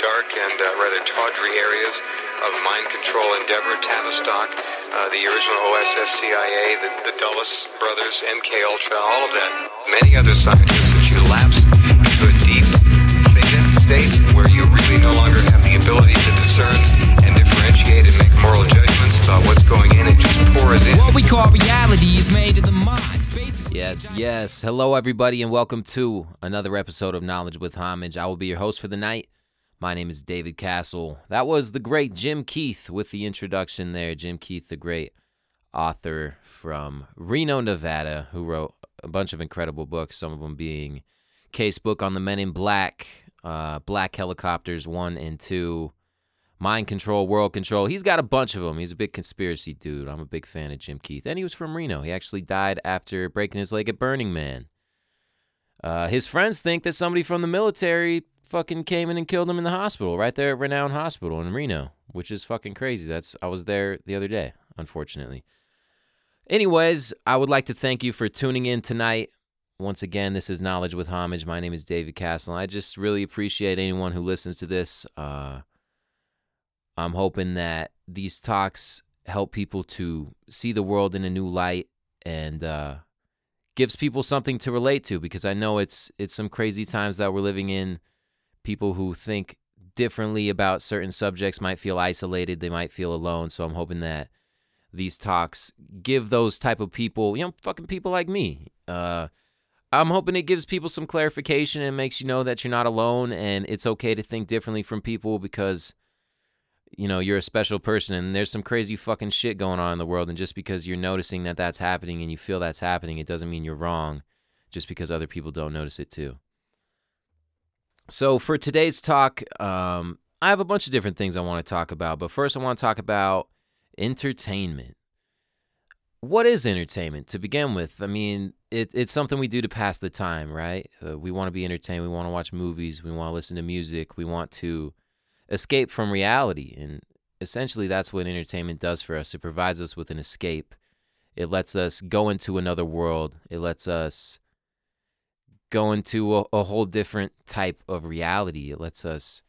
dark and uh, rather tawdry areas of mind control endeavor, Tavistock, uh, the original OSS CIA, the, the Dulles brothers, MK Ultra, all of that. Many other scientists that you lapse into a deep theta state where you really no longer have the ability to discern and differentiate and make moral judgments about what's going in. It just pours in. What we call reality is made of the mind. Yes, yes. Hello, everybody, and welcome to another episode of Knowledge with Homage. I will be your host for the night. My name is David Castle. That was the great Jim Keith with the introduction there. Jim Keith, the great author from Reno, Nevada, who wrote a bunch of incredible books, some of them being Case Book on the Men in Black, uh, Black Helicopters 1 and 2, Mind Control, World Control. He's got a bunch of them. He's a big conspiracy dude. I'm a big fan of Jim Keith. And he was from Reno. He actually died after breaking his leg at Burning Man. Uh, his friends think that somebody from the military fucking came in and killed him in the hospital right there at Renown Hospital in Reno, which is fucking crazy. That's I was there the other day, unfortunately. Anyways, I would like to thank you for tuning in tonight. Once again, this is Knowledge with Homage. My name is David Castle. I just really appreciate anyone who listens to this. Uh, I'm hoping that these talks help people to see the world in a new light and uh, gives people something to relate to because I know it's it's some crazy times that we're living in. People who think differently about certain subjects might feel isolated, they might feel alone. So I'm hoping that these talks give those type of people, you know, fucking people like me. Uh, I'm hoping it gives people some clarification and makes you know that you're not alone and it's okay to think differently from people because you know you're a special person and there's some crazy fucking shit going on in the world and just because you're noticing that that's happening and you feel that's happening it doesn't mean you're wrong just because other people don't notice it too so for today's talk um, i have a bunch of different things i want to talk about but first i want to talk about entertainment what is entertainment to begin with i mean it, it's something we do to pass the time right uh, we want to be entertained we want to watch movies we want to listen to music we want to escape from reality. And essentially, that's what entertainment does for us. It provides us with an escape. It lets us go into another world. It lets us go into a, a whole different type of reality. It lets us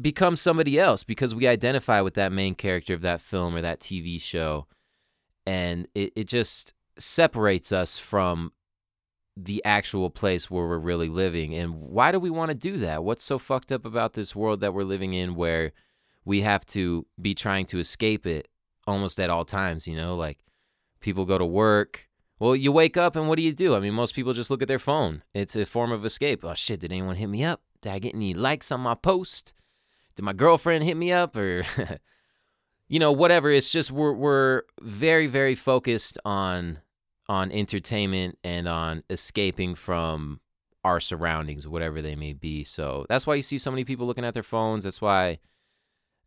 become somebody else because we identify with that main character of that film or that TV show. And it, it just separates us from the actual place where we're really living. And why do we want to do that? What's so fucked up about this world that we're living in where we have to be trying to escape it almost at all times, you know? Like people go to work. Well, you wake up and what do you do? I mean, most people just look at their phone. It's a form of escape. Oh shit, did anyone hit me up? Did I get any likes on my post? Did my girlfriend hit me up or you know, whatever. It's just we're we're very very focused on on entertainment and on escaping from our surroundings, whatever they may be. So that's why you see so many people looking at their phones. That's why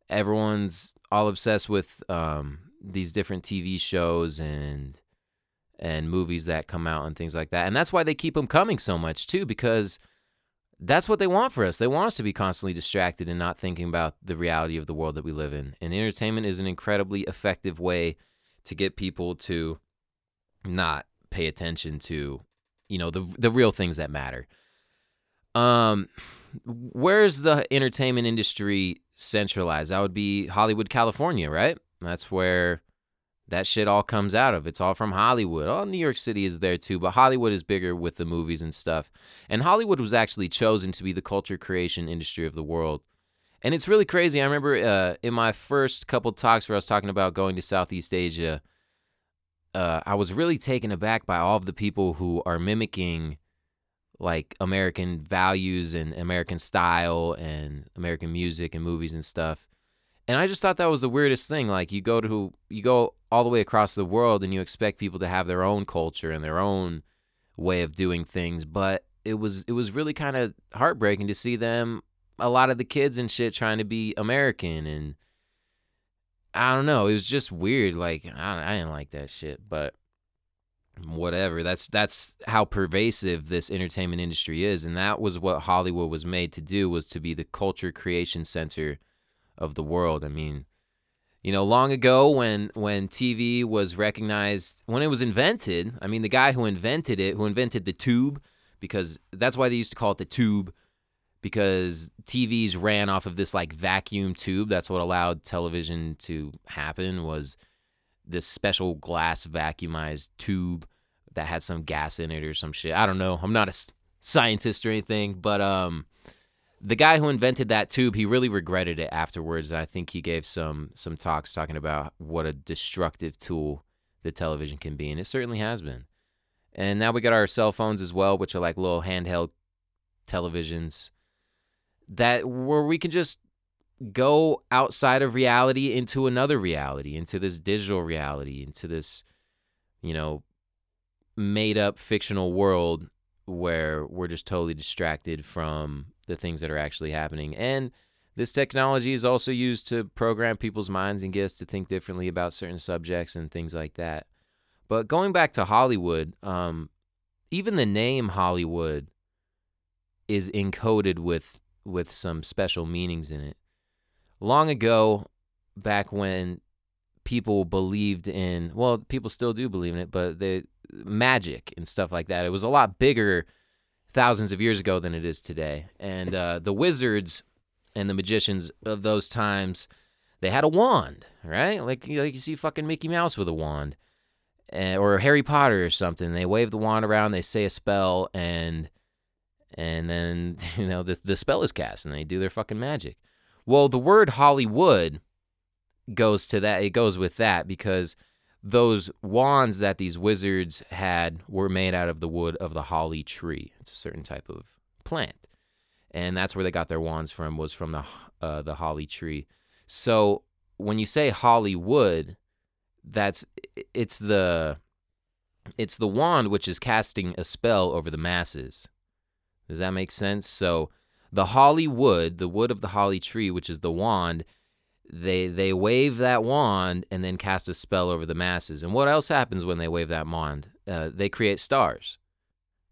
everyone's all obsessed with um, these different TV shows and and movies that come out and things like that. And that's why they keep them coming so much too, because that's what they want for us. They want us to be constantly distracted and not thinking about the reality of the world that we live in. And entertainment is an incredibly effective way to get people to not pay attention to you know the the real things that matter um where's the entertainment industry centralized that would be hollywood california right that's where that shit all comes out of. It's all from hollywood. All new york city is there too but hollywood is bigger with the movies and stuff. And hollywood was actually chosen to be the culture creation industry of the world. And it's really crazy. I remember uh, in my first couple talks where i was talking about going to southeast asia uh, I was really taken aback by all of the people who are mimicking like American values and American style and American music and movies and stuff. And I just thought that was the weirdest thing. Like you go to you go all the way across the world and you expect people to have their own culture and their own way of doing things, but it was it was really kind of heartbreaking to see them a lot of the kids and shit trying to be American and I don't know. It was just weird. Like I, I didn't like that shit, but whatever. That's that's how pervasive this entertainment industry is, and that was what Hollywood was made to do was to be the culture creation center of the world. I mean, you know, long ago when when TV was recognized, when it was invented. I mean, the guy who invented it, who invented the tube, because that's why they used to call it the tube because TVs ran off of this like vacuum tube. That's what allowed television to happen was this special glass vacuumized tube that had some gas in it or some shit. I don't know. I'm not a scientist or anything, but um the guy who invented that tube, he really regretted it afterwards. And I think he gave some some talks talking about what a destructive tool the television can be, and it certainly has been. And now we got our cell phones as well, which are like little handheld televisions that where we can just go outside of reality into another reality, into this digital reality, into this, you know, made up fictional world where we're just totally distracted from the things that are actually happening. And this technology is also used to program people's minds and get us to think differently about certain subjects and things like that. But going back to Hollywood, um, even the name Hollywood is encoded with with some special meanings in it. Long ago, back when people believed in well, people still do believe in it, but the magic and stuff like that. It was a lot bigger thousands of years ago than it is today. And uh, the wizards and the magicians of those times, they had a wand, right? Like, you, like you see fucking Mickey Mouse with a wand. Uh, or Harry Potter or something. They wave the wand around, they say a spell, and and then you know the the spell is cast, and they do their fucking magic. Well, the word Hollywood goes to that. It goes with that because those wands that these wizards had were made out of the wood of the holly tree. It's a certain type of plant, and that's where they got their wands from. Was from the uh, the holly tree. So when you say Hollywood, that's it's the it's the wand which is casting a spell over the masses. Does that make sense? So the holly wood, the wood of the holly tree, which is the wand, they they wave that wand and then cast a spell over the masses. And what else happens when they wave that wand? Uh, they create stars,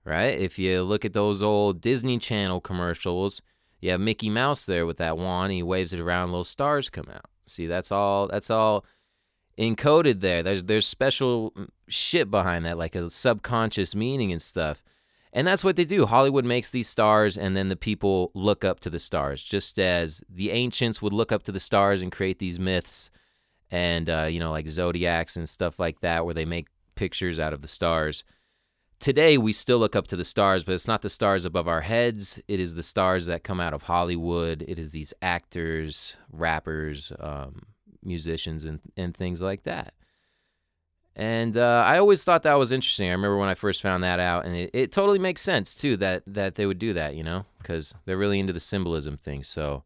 right? If you look at those old Disney Channel commercials, you have Mickey Mouse there with that wand. He waves it around, little stars come out. See, that's all. That's all encoded there. There's there's special mm, shit behind that, like a subconscious meaning and stuff. And that's what they do. Hollywood makes these stars, and then the people look up to the stars, just as the ancients would look up to the stars and create these myths and, uh, you know, like zodiacs and stuff like that, where they make pictures out of the stars. Today, we still look up to the stars, but it's not the stars above our heads. It is the stars that come out of Hollywood. It is these actors, rappers, um, musicians, and, and things like that. And uh, I always thought that was interesting. I remember when I first found that out, and it, it totally makes sense too that that they would do that, you know, because they're really into the symbolism thing. So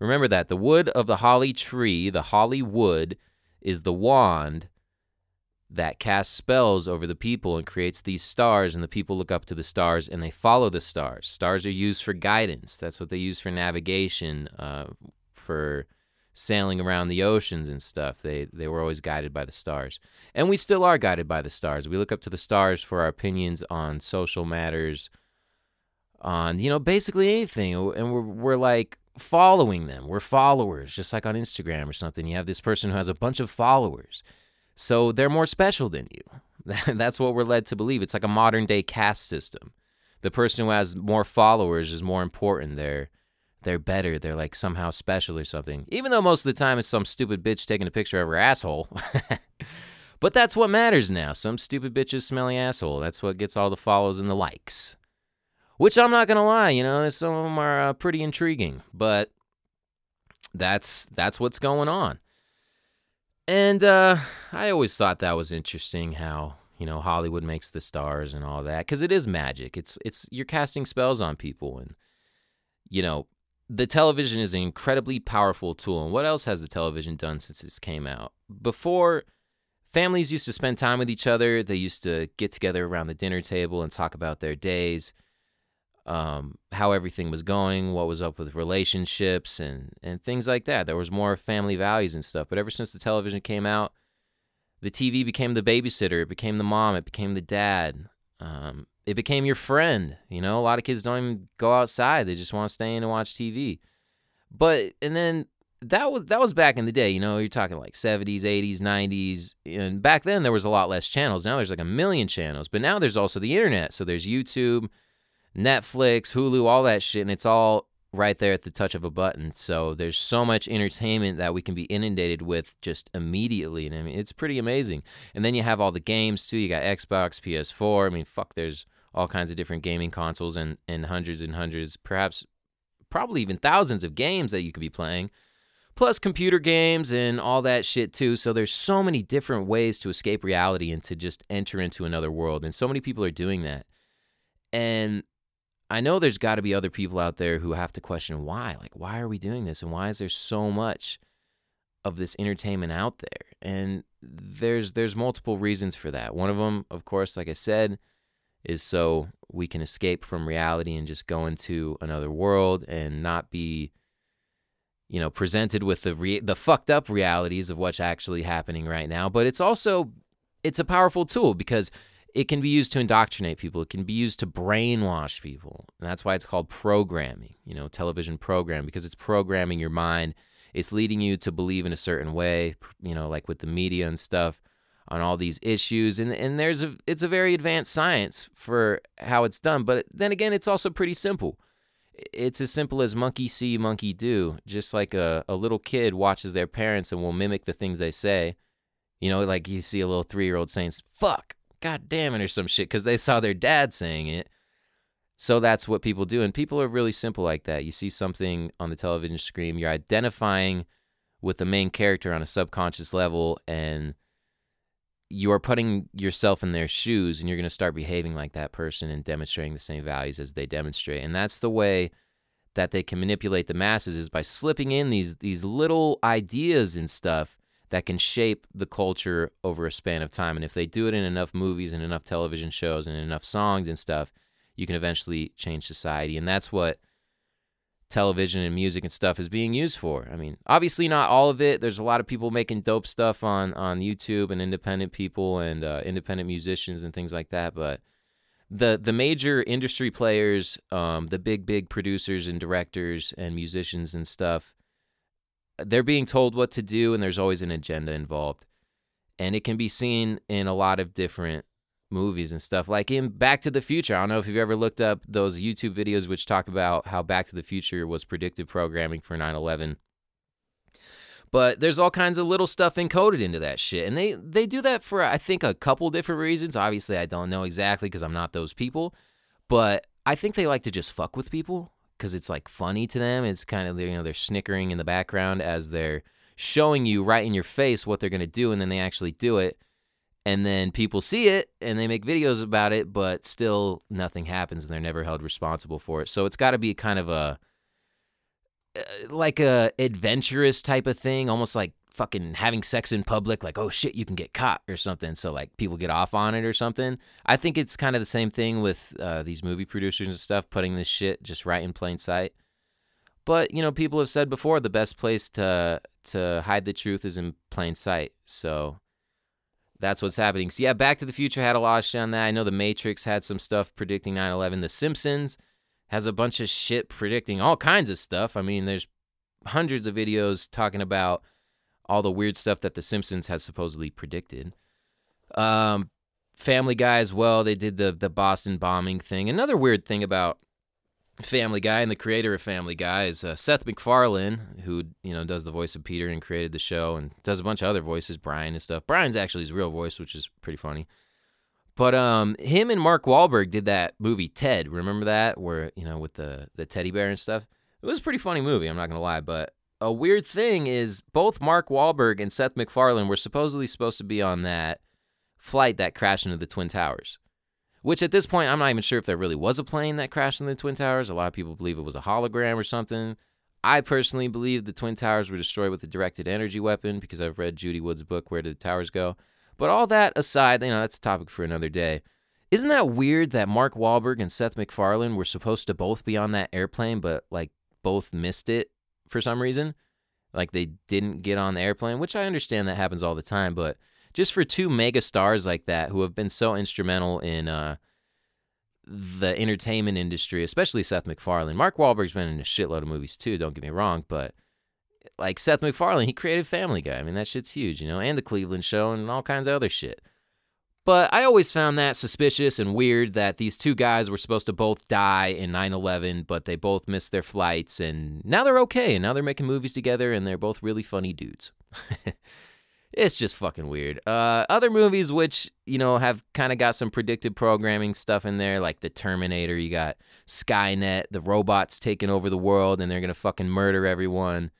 remember that the wood of the holly tree, the holly wood, is the wand that casts spells over the people and creates these stars, and the people look up to the stars and they follow the stars. Stars are used for guidance. That's what they use for navigation, uh, for sailing around the oceans and stuff. They they were always guided by the stars. And we still are guided by the stars. We look up to the stars for our opinions on social matters, on you know, basically anything. And we're we're like following them. We're followers, just like on Instagram or something. You have this person who has a bunch of followers. So they're more special than you. That's what we're led to believe. It's like a modern day caste system. The person who has more followers is more important. They're they're better. They're like somehow special or something. Even though most of the time it's some stupid bitch taking a picture of her asshole. but that's what matters now. Some stupid bitch's smelly asshole. That's what gets all the follows and the likes. Which I'm not gonna lie, you know, some of them are uh, pretty intriguing, but that's that's what's going on. And uh, I always thought that was interesting how you know Hollywood makes the stars and all that because it is magic. It's it's you're casting spells on people and you know the television is an incredibly powerful tool. And what else has the television done since this came out? Before, families used to spend time with each other. They used to get together around the dinner table and talk about their days, um, how everything was going, what was up with relationships, and, and things like that. There was more family values and stuff. But ever since the television came out, the TV became the babysitter, it became the mom, it became the dad. Um, it became your friend. You know, a lot of kids don't even go outside; they just want to stay in and watch TV. But and then that was that was back in the day. You know, you're talking like 70s, 80s, 90s, and back then there was a lot less channels. Now there's like a million channels, but now there's also the internet. So there's YouTube, Netflix, Hulu, all that shit, and it's all right there at the touch of a button. So there's so much entertainment that we can be inundated with just immediately. And I mean, it's pretty amazing. And then you have all the games too. You got Xbox, PS4. I mean, fuck, there's all kinds of different gaming consoles and, and hundreds and hundreds, perhaps probably even thousands of games that you could be playing. Plus computer games and all that shit too. So there's so many different ways to escape reality and to just enter into another world. And so many people are doing that. And I know there's got to be other people out there who have to question why. Like, why are we doing this? And why is there so much of this entertainment out there? And there's there's multiple reasons for that. One of them, of course, like I said, is so we can escape from reality and just go into another world and not be you know presented with the re- the fucked up realities of what's actually happening right now but it's also it's a powerful tool because it can be used to indoctrinate people. It can be used to brainwash people. And that's why it's called programming, you know, television program, because it's programming your mind. It's leading you to believe in a certain way, you know, like with the media and stuff on all these issues. And and there's a it's a very advanced science for how it's done. But then again, it's also pretty simple. It's as simple as monkey see, monkey do. Just like a, a little kid watches their parents and will mimic the things they say. You know, like you see a little three year old saying, fuck, God damn it, or some shit, because they saw their dad saying it. So that's what people do. And people are really simple like that. You see something on the television screen, you're identifying with the main character on a subconscious level, and you're putting yourself in their shoes, and you're going to start behaving like that person and demonstrating the same values as they demonstrate. And that's the way that they can manipulate the masses is by slipping in these these little ideas and stuff that can shape the culture over a span of time. And if they do it in enough movies and enough television shows and enough songs and stuff, you can eventually change society. And that's what television and music and stuff is being used for. I mean, obviously not all of it. There's a lot of people making dope stuff on on YouTube and independent people and uh, independent musicians and things like that. But the the major industry players, um, the big big producers and directors and musicians and stuff, they're being told what to do and there's always an agenda involved. And it can be seen in a lot of different movies and stuff like in back to the future. I don't know if you've ever looked up those youtube videos which talk about how back to the future was predictive programming for 9-11 but there's all kinds of little stuff encoded into that shit and they they do that for i think a couple different reasons. Obviously i don't know exactly because i'm not those people but i think they like to just fuck with people because it's like funny to them. It's kind of you know they're snickering in the background as they're showing you right in your face what they're gonna do, and then they actually do it, and then people see it and they make videos about it, but still nothing happens, and they're never held responsible for it. So it's got to be kind of a uh, like a adventurous type of thing, almost like fucking having sex in public, like, oh shit, you can get caught or something. So, like, people get off on it or something. I think it's kind of the same thing with uh, these movie producers and stuff, putting this shit just right in plain sight. But, you know, people have said before the best place to to hide the truth is in plain sight. So that's what's happening. So, yeah, Back to the Future had a lot of shit on that. I know The Matrix had some stuff predicting 9 11. The Simpsons has a bunch of shit predicting all kinds of stuff. I mean, there's hundreds of videos talking about all the weird stuff that The Simpsons has supposedly predicted. Um, Family Guy as well. They did the the Boston bombing thing. Another weird thing about Family Guy and the creator of Family Guy is uh, Seth MacFarlane, who you know does the voice of Peter and created the show and does a bunch of other voices, Brian and stuff. Brian's actually his real voice, which is pretty funny. But um, him and Mark Wahlberg did that movie Ted. Remember that, where you know with the the teddy bear and stuff. It was a pretty funny movie. I'm not gonna lie, but a weird thing is both Mark Wahlberg and Seth MacFarlane were supposedly supposed to be on that flight that crashed into the Twin Towers. Which at this point, I'm not even sure if there really was a plane that crashed into the Twin Towers. A lot of people believe it was a hologram or something. I personally believe the Twin Towers were destroyed with a directed energy weapon because I've read Judy Wood's book, Where Did the Towers Go? But all that aside, you know, that's a topic for another day. Isn't that weird that Mark Wahlberg and Seth MacFarlane were supposed to both be on that airplane, but like both missed it for some reason. Like they didn't get on the airplane, which I understand that happens all the time, but just for two mega stars like that who have been so instrumental in uh, the entertainment industry, especially Seth MacFarlane. Mark Wahlberg's been in a shitload of movies too, don't get me wrong, but like Seth MacFarlane, he created Family Guy. I mean, that shit's huge, you know, and the Cleveland Show and all kinds of other shit. But I always found that suspicious and weird that these two guys were supposed to both die in 9 11, but they both missed their flights, and now they're okay, and now they're making movies together, and they're both really funny dudes. it's just fucking weird. Uh, other movies which, you know, have kind of got some predictive programming stuff in there, like The Terminator, you got Skynet, the robots taking over the world, and they're gonna fucking murder everyone,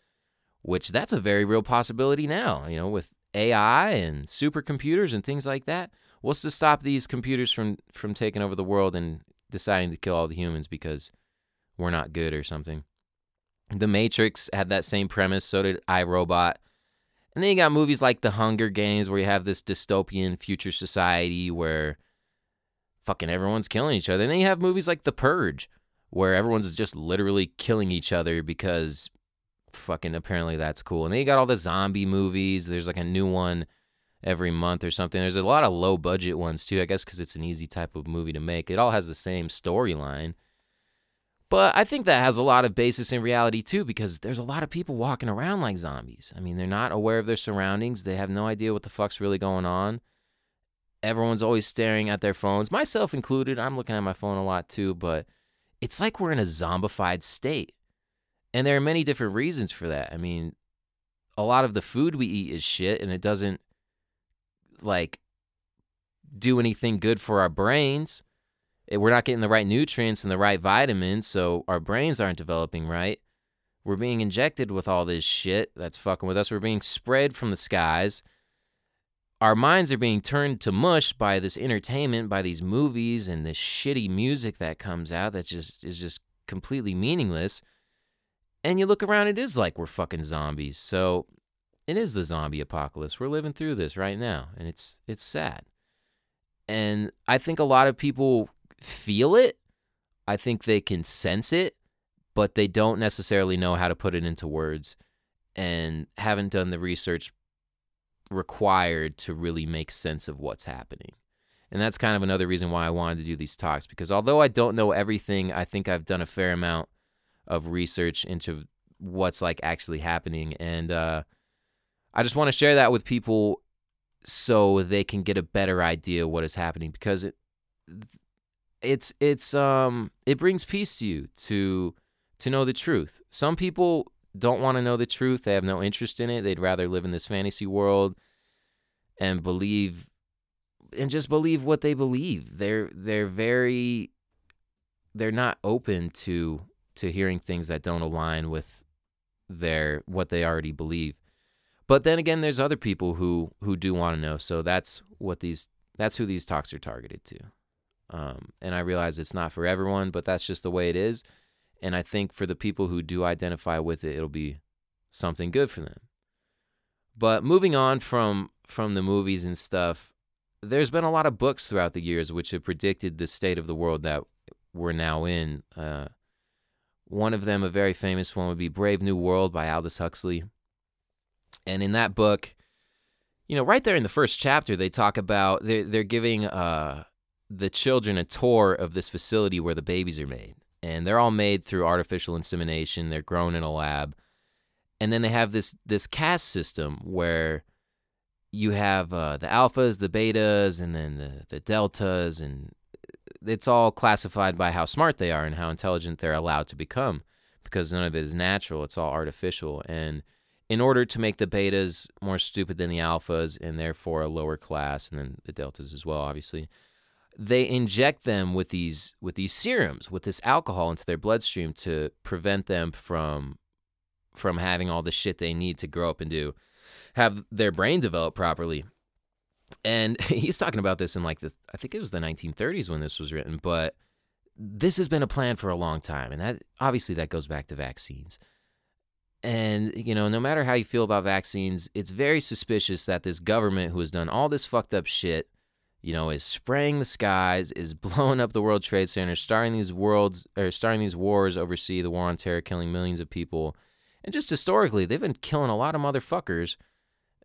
which that's a very real possibility now, you know, with AI and supercomputers and things like that what's to stop these computers from from taking over the world and deciding to kill all the humans because we're not good or something? The Matrix had that same premise, so did iRobot. And then you got movies like The Hunger Games where you have this dystopian future society where fucking everyone's killing each other. And then you have movies like The Purge where everyone's just literally killing each other because fucking apparently that's cool. And then you got all the zombie movies. There's like a new one every month or something. There's a lot of low budget ones too, I guess, because it's an easy type of movie to make. It all has the same storyline. But I think that has a lot of basis in reality too, because there's a lot of people walking around like zombies. I mean, they're not aware of their surroundings, they have no idea what the fuck's really going on. Everyone's always staring at their phones, myself included. I'm looking at my phone a lot too, but it's like we're in a zombified state. And there are many different reasons for that. I mean, a lot of the food we eat is shit and it doesn't like do anything good for our brains. Eh, we're not getting the right nutrients and the right vitamins, so our brains aren't developing right. We're being injected with all this shit that's fucking with us. We're being spread from the skies. Our minds are being turned to mush by this entertainment, by these movies and this shitty music that comes out that just is just completely meaningless. And you look around, it is like we're fucking zombies. So it is the zombie apocalypse. We're living through this right now, and it's it's sad. And I think a lot of people feel it. I think they can sense it, but they don't necessarily know how to put it into words and haven't done the research required to really make sense of what's happening. And that's kind of another reason why I wanted to do these talks because although I don't know everything, I think I've done a fair amount of research into what's like actually happening and uh I just want to share that with people so they can get a better idea of what is happening because it it's it's um it brings peace to you to to know the truth. Some people don't want to know the truth. They have no interest in it. They'd rather live in this fantasy world and believe and just believe what they believe. They're they're very they're not open to to hearing things that don't align with their what they already believe. But then again, there's other people who who do want to know. So that's what these that's who these talks are targeted to. Um, and I realize it's not for everyone, but that's just the way it is. And I think for the people who do identify with it, it'll be something good for them. But moving on from from the movies and stuff, there's been a lot of books throughout the years which have predicted the state of the world that we're now in. Uh, one of them, a very famous one, would be Brave New World by Aldous Huxley. And in that book, you know, right there in the first chapter, they talk about they're, they're giving uh, the children a tour of this facility where the babies are made. And they're all made through artificial insemination. They're grown in a lab. And then they have this this caste system where you have uh, the alphas, the betas, and then the, the deltas, and it's all classified by how smart they are and how intelligent they're allowed to become because none of it is natural. It's all artificial. And in order to make the betas more stupid than the alphas and therefore a lower class and then the deltas as well obviously they inject them with these with these serums with this alcohol into their bloodstream to prevent them from from having all the shit they need to grow up and do have their brain develop properly. And he's talking about this in like the i think it was the 1930s when this was written but this has been a plan for a long time and that obviously that goes back to vaccines and, you know, no matter how you feel about vaccines, it's very suspicious that this government who has done all this fucked up shit, you know, is spraying the skies, is blowing up the World Trade Center, starting these worlds or starting these wars overseas, the war on terror, killing millions of people. And just historically, they've been killing a lot of motherfuckers.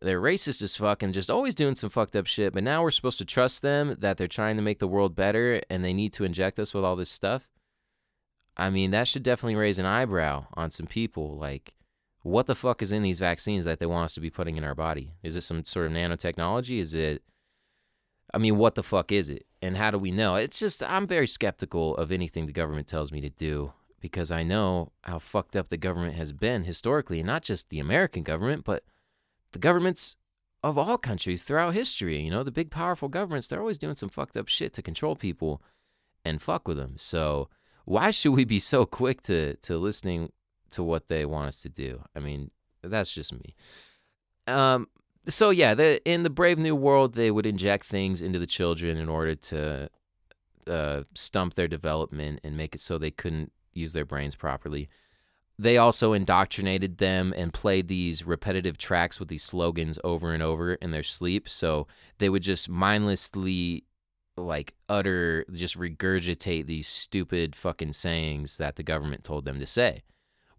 They're racist as fuck and just always doing some fucked up shit. But now we're supposed to trust them that they're trying to make the world better and they need to inject us with all this stuff. I mean, that should definitely raise an eyebrow on some people. Like, what the fuck is in these vaccines that they want us to be putting in our body? Is it some sort of nanotechnology? Is it I mean, what the fuck is it? And how do we know? It's just, I'm very skeptical of anything the government tells me to do because I know how fucked up the government has been historically, and not just the American government, but the governments of all countries throughout history. You know, the big, powerful governments, they're always doing some fucked up shit to control people and fuck with them. So, why should we be so quick to, to listening to what they want us to do? I mean, that's just me. Um, so yeah, the, in the Brave New World, they would inject things into the children in order to uh, stump their development and make it so they couldn't use their brains properly. They also indoctrinated them and played these repetitive tracks with these slogans over and over in their sleep. So they would just mindlessly, like, utter, just regurgitate these stupid fucking sayings that the government told them to say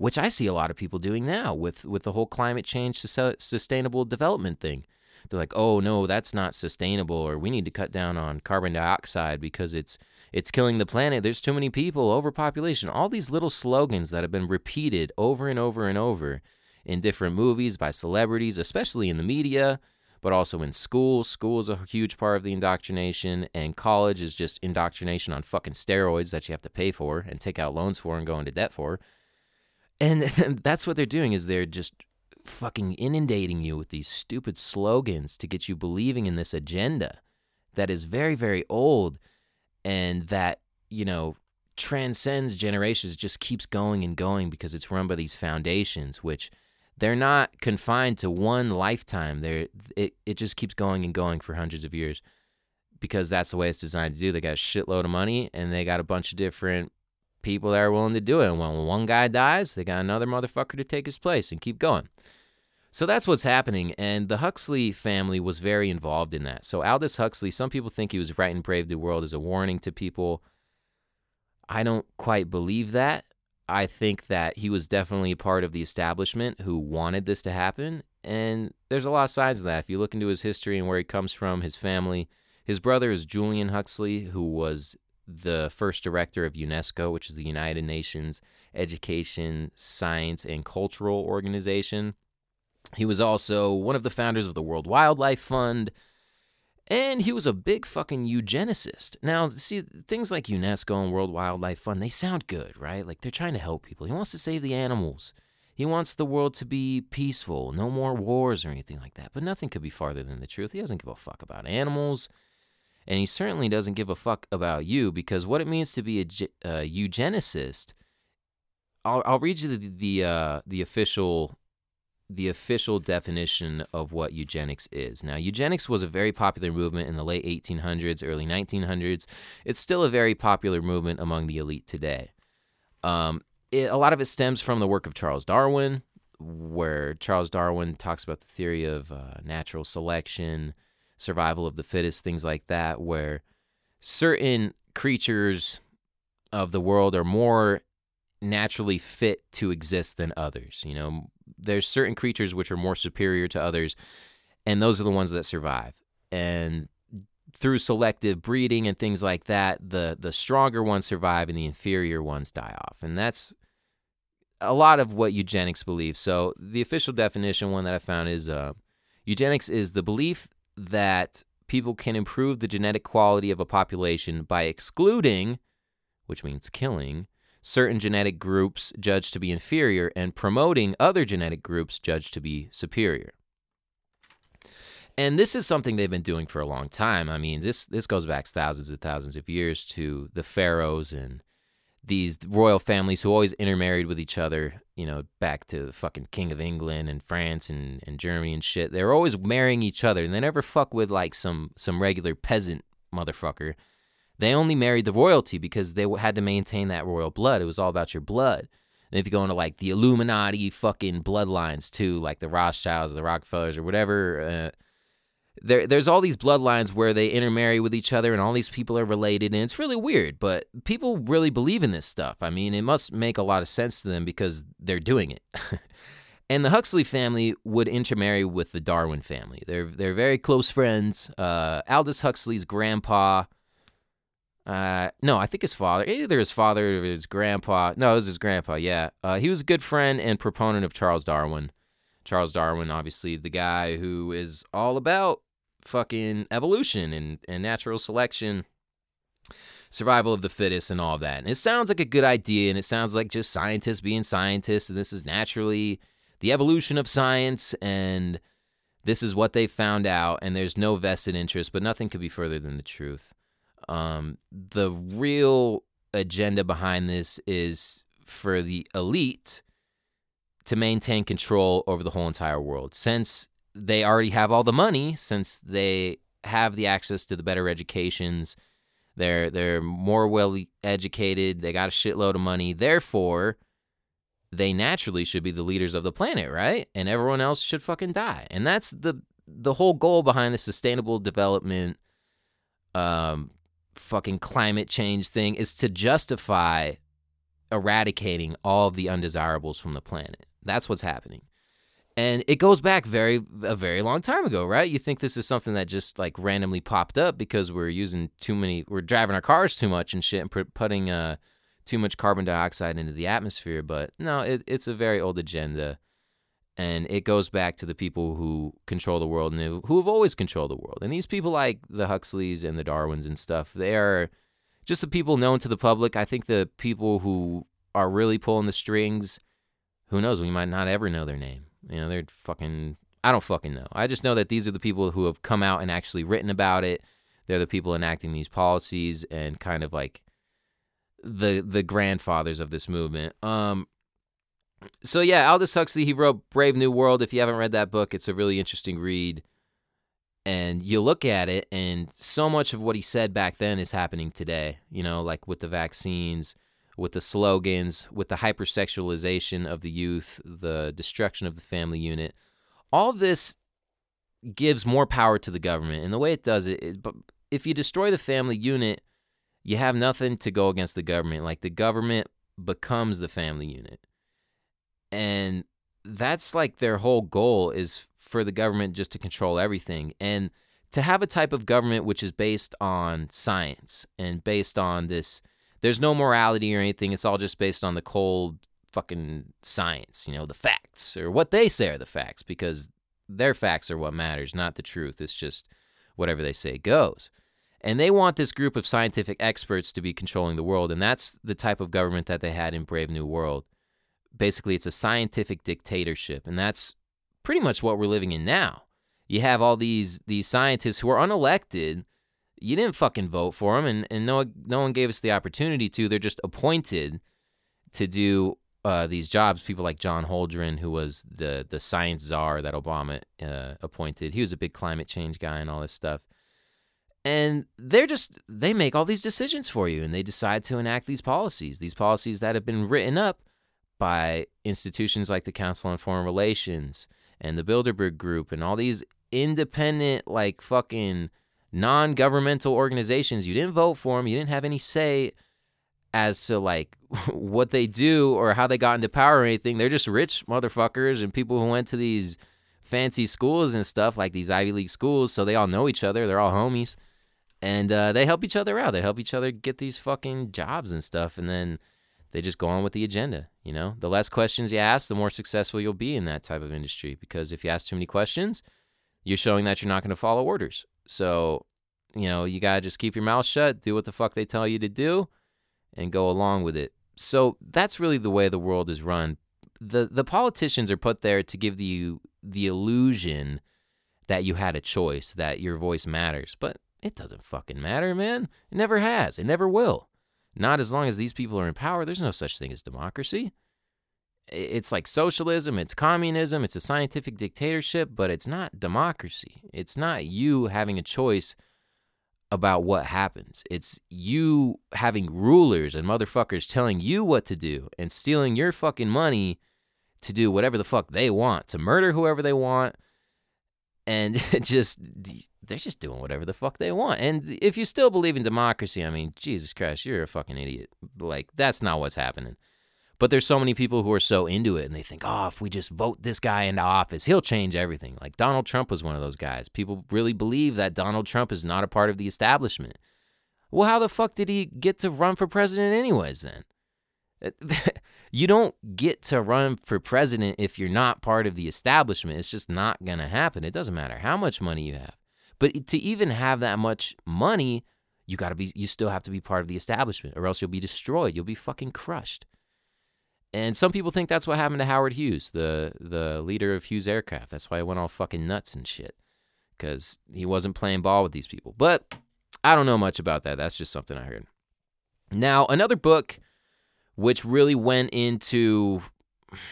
which I see a lot of people doing now with with the whole climate change sustainable development thing. They're like, "Oh no, that's not sustainable," or "We need to cut down on carbon dioxide because it's it's killing the planet. There's too many people, overpopulation." All these little slogans that have been repeated over and over and over in different movies by celebrities, especially in the media, but also in school. School is a huge part of the indoctrination, and college is just indoctrination on fucking steroids that you have to pay for and take out loans for and go into debt for. And, that's what they're doing is they're just fucking inundating you with these stupid slogans to get you believing in this agenda that is very very old and that you know transcends generations just keeps going and going because it's run by these foundations which they're not confined to one lifetime. They're it, it just keeps going and going for hundreds of years because that's the way it's designed to do. They got a shitload of money and they got a bunch of different people that are willing to do it. And when one guy dies, they got another motherfucker to take his place and keep going. So that's what's happening. And the Huxley family was very involved in that. So Aldous Huxley, some people think he was writing Brave New World as a warning to people. I don't quite believe that. I think that he was definitely a part of the establishment who wanted this to happen. And there's a lot of sides of that. If you look into his history and where he comes from, his family, his brother is Julian Huxley, who was the first director of UNESCO, which is the United Nations Education, Science, and Cultural Organization. He was also one of the founders of the World Wildlife Fund, and he was a big fucking eugenicist. Now, see, things like UNESCO and World Wildlife Fund, they sound good, right? Like they're trying to help people. He wants to save the animals. He wants the world to be peaceful, no more wars or anything like that. But nothing could be farther than the truth. He doesn't give a fuck about animals and he certainly doesn't give a fuck about you because what it means to be a uh, eugenicist. I'll, I'll read you the the, uh, the official the official definition of what eugenics is. Now, eugenics was a very popular movement in the late 1800s, early 1900s. It's still a very popular movement among the elite today. Um, it, a lot of it stems from the work of Charles Darwin, where Charles Darwin talks about the theory of uh, natural selection, survival of the fittest, things like that, where certain creatures of the world are more naturally fit to exist than others. You know, there's certain creatures which are more superior to others, and those are the ones that survive. And through selective breeding and things like that, the the stronger ones survive and the inferior ones die off. And that's a lot of what eugenics believes. So the official definition, one that I found is uh, eugenics is the belief that people can improve the genetic quality of a population by excluding, which means killing, certain genetic groups judged to be inferior and promoting other genetic groups judged to be superior. And this is something they've been doing for a long time. I mean, this this goes back thousands and thousands of years to the pharaohs and these royal families who always intermarried with each other, you know, back to the fucking King of England and France and, and Germany and shit. They were always marrying each other and they never fuck with like some some regular peasant motherfucker. They only married the royalty because they had to maintain that royal blood. It was all about your blood. And if you go into like the Illuminati fucking bloodlines too, like the Rothschilds, the Rockefellers, or whatever, uh, there there's all these bloodlines where they intermarry with each other and all these people are related and it's really weird but people really believe in this stuff i mean it must make a lot of sense to them because they're doing it and the huxley family would intermarry with the darwin family they're they're very close friends uh, aldous huxley's grandpa uh, no, I think his father, either his father or his grandpa. No, it was his grandpa. Yeah, uh, he was a good friend and proponent of Charles Darwin. Charles Darwin, obviously, the guy who is all about fucking evolution and, and natural selection, survival of the fittest, and all that. And it sounds like a good idea, and it sounds like just scientists being scientists, and this is naturally the evolution of science, and this is what they found out, and there's no vested interest, but nothing could be further than the truth. Um, the real agenda behind this is for the elite to maintain control over the whole entire world. Since they already have all the money, since they have the access to the better educations, they're they're more well educated, they got a shitload of money. Therefore, they naturally should be the leaders of the planet, right? And everyone else should fucking die. And that's the the whole goal behind the sustainable development um fucking climate change thing is to justify eradicating all of the undesirables from the planet. That's what's happening. And it goes back very a very long time ago, right? You think this is something that just like randomly popped up because we're using too many we're driving our cars too much and shit and putting uh too much carbon dioxide into the atmosphere, but no, it, it's a very old agenda and it goes back to the people who control the world and who have always controlled the world. And these people like the Huxleys and the Darwins and stuff, they are just the people known to the public. I think the people who are really pulling the strings, who knows, we might not ever know their name. You know, they're fucking I don't fucking know. I just know that these are the people who have come out and actually written about it. They're the people enacting these policies and kind of like the the grandfathers of this movement. Um so yeah, Aldous Huxley, he wrote Brave New World. If you haven't read that book, it's a really interesting read. And you look at it, and so much of what he said back then is happening today. You know, like with the vaccines, with the slogans, with the hypersexualization of the youth, the destruction of the family unit. All this gives more power to the government. And the way it does it is, but if you destroy the family unit, you have nothing to go against the government. Like the government becomes the family unit and that's like their whole goal is for the government just to control everything and to have a type of government which is based on science and based on this there's no morality or anything. It's all just based on the cold fucking science you know the facts or what they say are the facts because their facts are what matters not the truth. It's just whatever they say goes. And they want this group of scientific experts to be controlling the world and that's the type of government that they had in brave new world. Basically it's a scientific dictatorship and that's pretty much what we're living in now. You have all these these scientists who are unelected you didn't fucking vote for them and, and no, no one gave us the opportunity to. They're just appointed to do uh, these jobs. People like john holdren who was the, the science czar that obama uh, appointed. He was a big climate change guy and all this stuff. And they're just they make all these decisions for you and they decide to enact these policies. These policies that have been written up by institutions like the Council on Foreign Relations and the Bilderberg Group and all these independent, like fucking non governmental organizations. You didn't vote for them, you didn't have any say as to like what they do or how they got into power or anything. They're just rich motherfuckers and people who went to these fancy schools and stuff, like these Ivy League schools. So they all know each other, they're all homies. And uh, they help each other out. They help each other get these fucking jobs and stuff. And then they just go on with the agenda. You know, the less questions you ask, the more successful you'll be in that type of industry. Because if you ask too many questions, you're showing that you're not going to follow orders. So, you know, you got to just keep your mouth shut, do what the fuck they tell you to do, and go along with it. So that's really the way the world is run. The the politicians are put there to give you the illusion that you had a choice, that your voice matters. But it doesn't fucking matter, man. It never has. It never will. Not as long as these people are in power, there's no such thing as democracy. It's like socialism, it's communism, it's a scientific dictatorship, but it's not democracy. It's not you having a choice about what happens. It's you having rulers and motherfuckers telling you what to do and stealing your fucking money to do whatever the fuck they want, to murder whoever they want, and just they're just doing whatever the fuck they want. And if you still believe in democracy, I mean, Jesus Christ, you're a fucking idiot. Like that's not what's happening. But there's so many people who are so into it and they think, oh, if we just vote this guy into office, he'll change everything. Like Donald Trump was one of those guys. People really believe that Donald Trump is not a part of the establishment. Well, how the fuck did he get to run for president, anyways, then? you don't get to run for president if you're not part of the establishment. It's just not going to happen. It doesn't matter how much money you have. But to even have that much money, you got to be you still have to be part of the establishment or else you'll be destroyed. You'll be fucking crushed. And some people think that's what happened to Howard Hughes, the the leader of Hughes Aircraft. That's why he went all fucking nuts and shit cuz he wasn't playing ball with these people. But I don't know much about that. That's just something I heard. Now, another book which really went into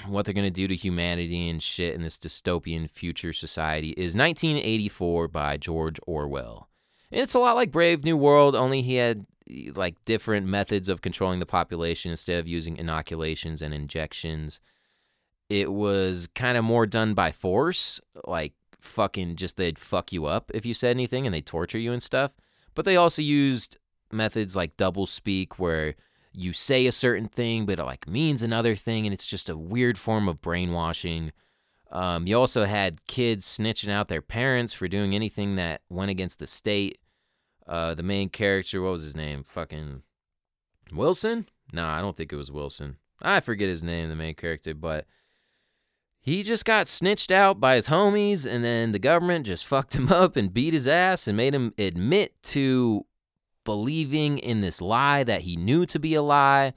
what they're to do to humanity and shit in this dystopian future society is 1984 by George Orwell. And it's a lot like Brave New World, only he had like different methods of controlling the population instead of using inoculations and injections. It was kind of more done by force, like fucking just they'd fuck you up if you said anything and they torture you and stuff. But they also used methods like double speak where you say a certain thing but it like means another thing and it's just a weird form of brainwashing. Um, you also had kids snitching out their parents for doing anything that went against the state. Uh, the main character, what was his name? Fucking Wilson? No, I don't think it was Wilson. I forget his name, the main character, but he just got snitched out by his homies, and then the government just fucked him up and beat his ass and made him admit to believing in this lie that he knew to be a lie.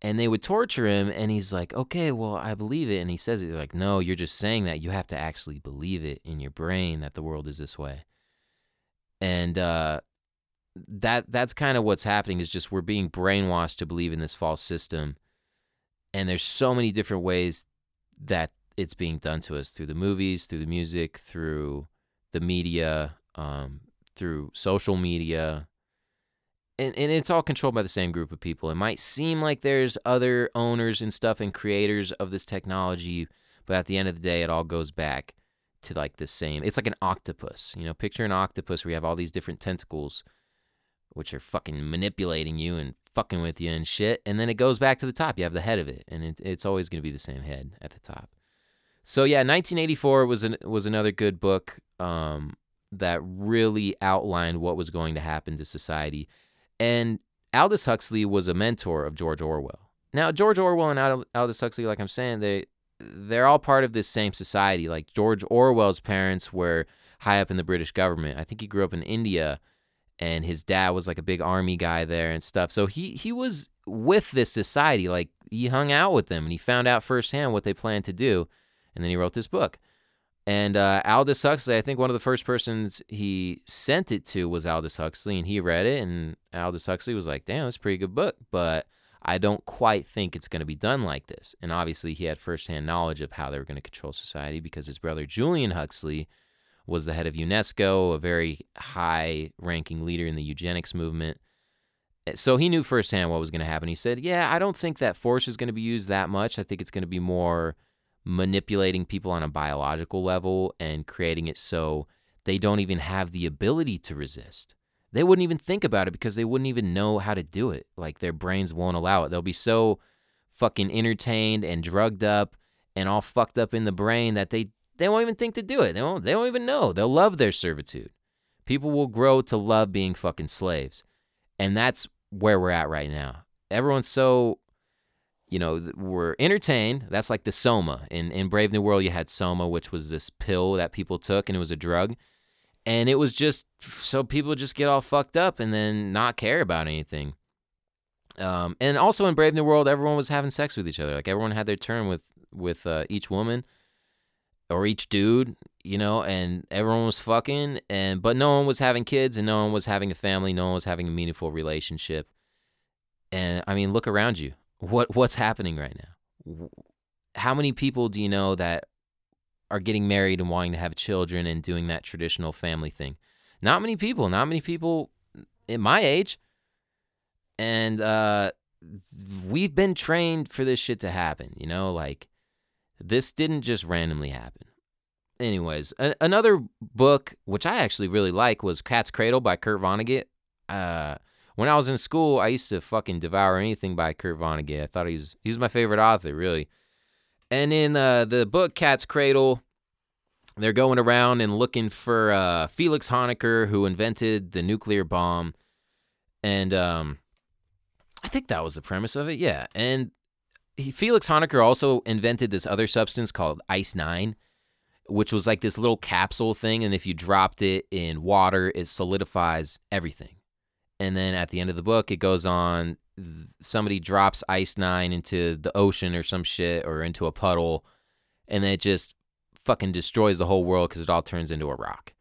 And they would torture him, and he's like, okay, well, I believe it. And he says it like, no, you're just saying that. You have to actually believe it in your brain that the world is this way. And uh, that that's kind of what's happening is just we're being brainwashed to believe in this false system. And there's so many different ways that it's being done to us through the movies through the music through the media um, through social media. And, and it's all controlled by the same group of people. It might seem like there's other owners and stuff and creators of this technology but at the end of the day it all goes back to like the same. It's like an octopus you know picture an octopus where you have all these different tentacles which are fucking manipulating you and fucking with you and shit. And then it goes back to the top. You have the head of it, and it, it's always going to be the same head at the top. So yeah, 1984 was an, was another good book um, that really outlined what was going to happen to society. And Aldous Huxley was a mentor of George Orwell. Now George Orwell and Aldous Huxley, like I'm saying, they they're all part of this same society. Like George Orwell's parents were high up in the British government. I think he grew up in India and his dad was like a big army guy there and stuff. So he he was with this society, like he hung out with them and he found out firsthand what they planned to do, and then he wrote this book. And uh, Aldous Huxley, I think one of the first persons he sent it to was Aldous Huxley, and he read it, and Aldous Huxley was like, "Damn, that's a pretty good book," but I don't quite think it's going to be done like this. And obviously, he had firsthand knowledge of how they were going to control society because his brother Julian Huxley was the head of UNESCO, a very high ranking leader in the eugenics movement. Eh, so he knew firsthand what was going to happen. He said, Yeah, I don't think that force is going to be used that much. I think it's going to be more manipulating people on a biological level and creating it so they don't even have the ability to resist. They wouldn't even think about it because they wouldn't even know how to do it. Like their brains won't allow it. They'll be so fucking entertained and drugged up and all fucked up in the brain that they they won't even think to do it. They won't. They won't even know. They'll love their servitude. People will grow to love being fucking slaves, and that's where we're at right now. Everyone's so, you know, we're entertained. That's like the soma. In in Brave New World, you had soma, which was this pill that people took, and it was a drug, and it was just so people just get all fucked up and then not care about anything. Um, and also in Brave New World, everyone was having sex with each other. Like everyone had their turn with with uh, each woman or each dude, you know, and everyone was fucking and but no one was having kids and no one was having a family, no one was having a meaningful relationship. And I mean, look around you. What what's happening right now? How many people do you know that are getting married and wanting to have children and doing that traditional family thing? Not many people, not many people in my age. And uh we've been trained for this shit to happen, you know, like this didn't just randomly happen. Anyways, a- another book which I actually really like was Cat's Cradle by Kurt Vonnegut. Uh, when I was in school, I used to fucking devour anything by Kurt Vonnegut. I thought he's he's my favorite author, really. And in uh, the book Cat's Cradle, they're going around and looking for uh, Felix Hoenikker, who invented the nuclear bomb, and um, I think that was the premise of it. Yeah, and he, Felix Hoenikker also invented this other substance called Ice Nine, which was like this little capsule thing. And if you dropped it in water, it solidifies everything. And then at the end of the book, it goes on somebody drops Ice Nine into the ocean or some shit or into a puddle, and then it just fucking destroys the whole world because it all turns into a rock.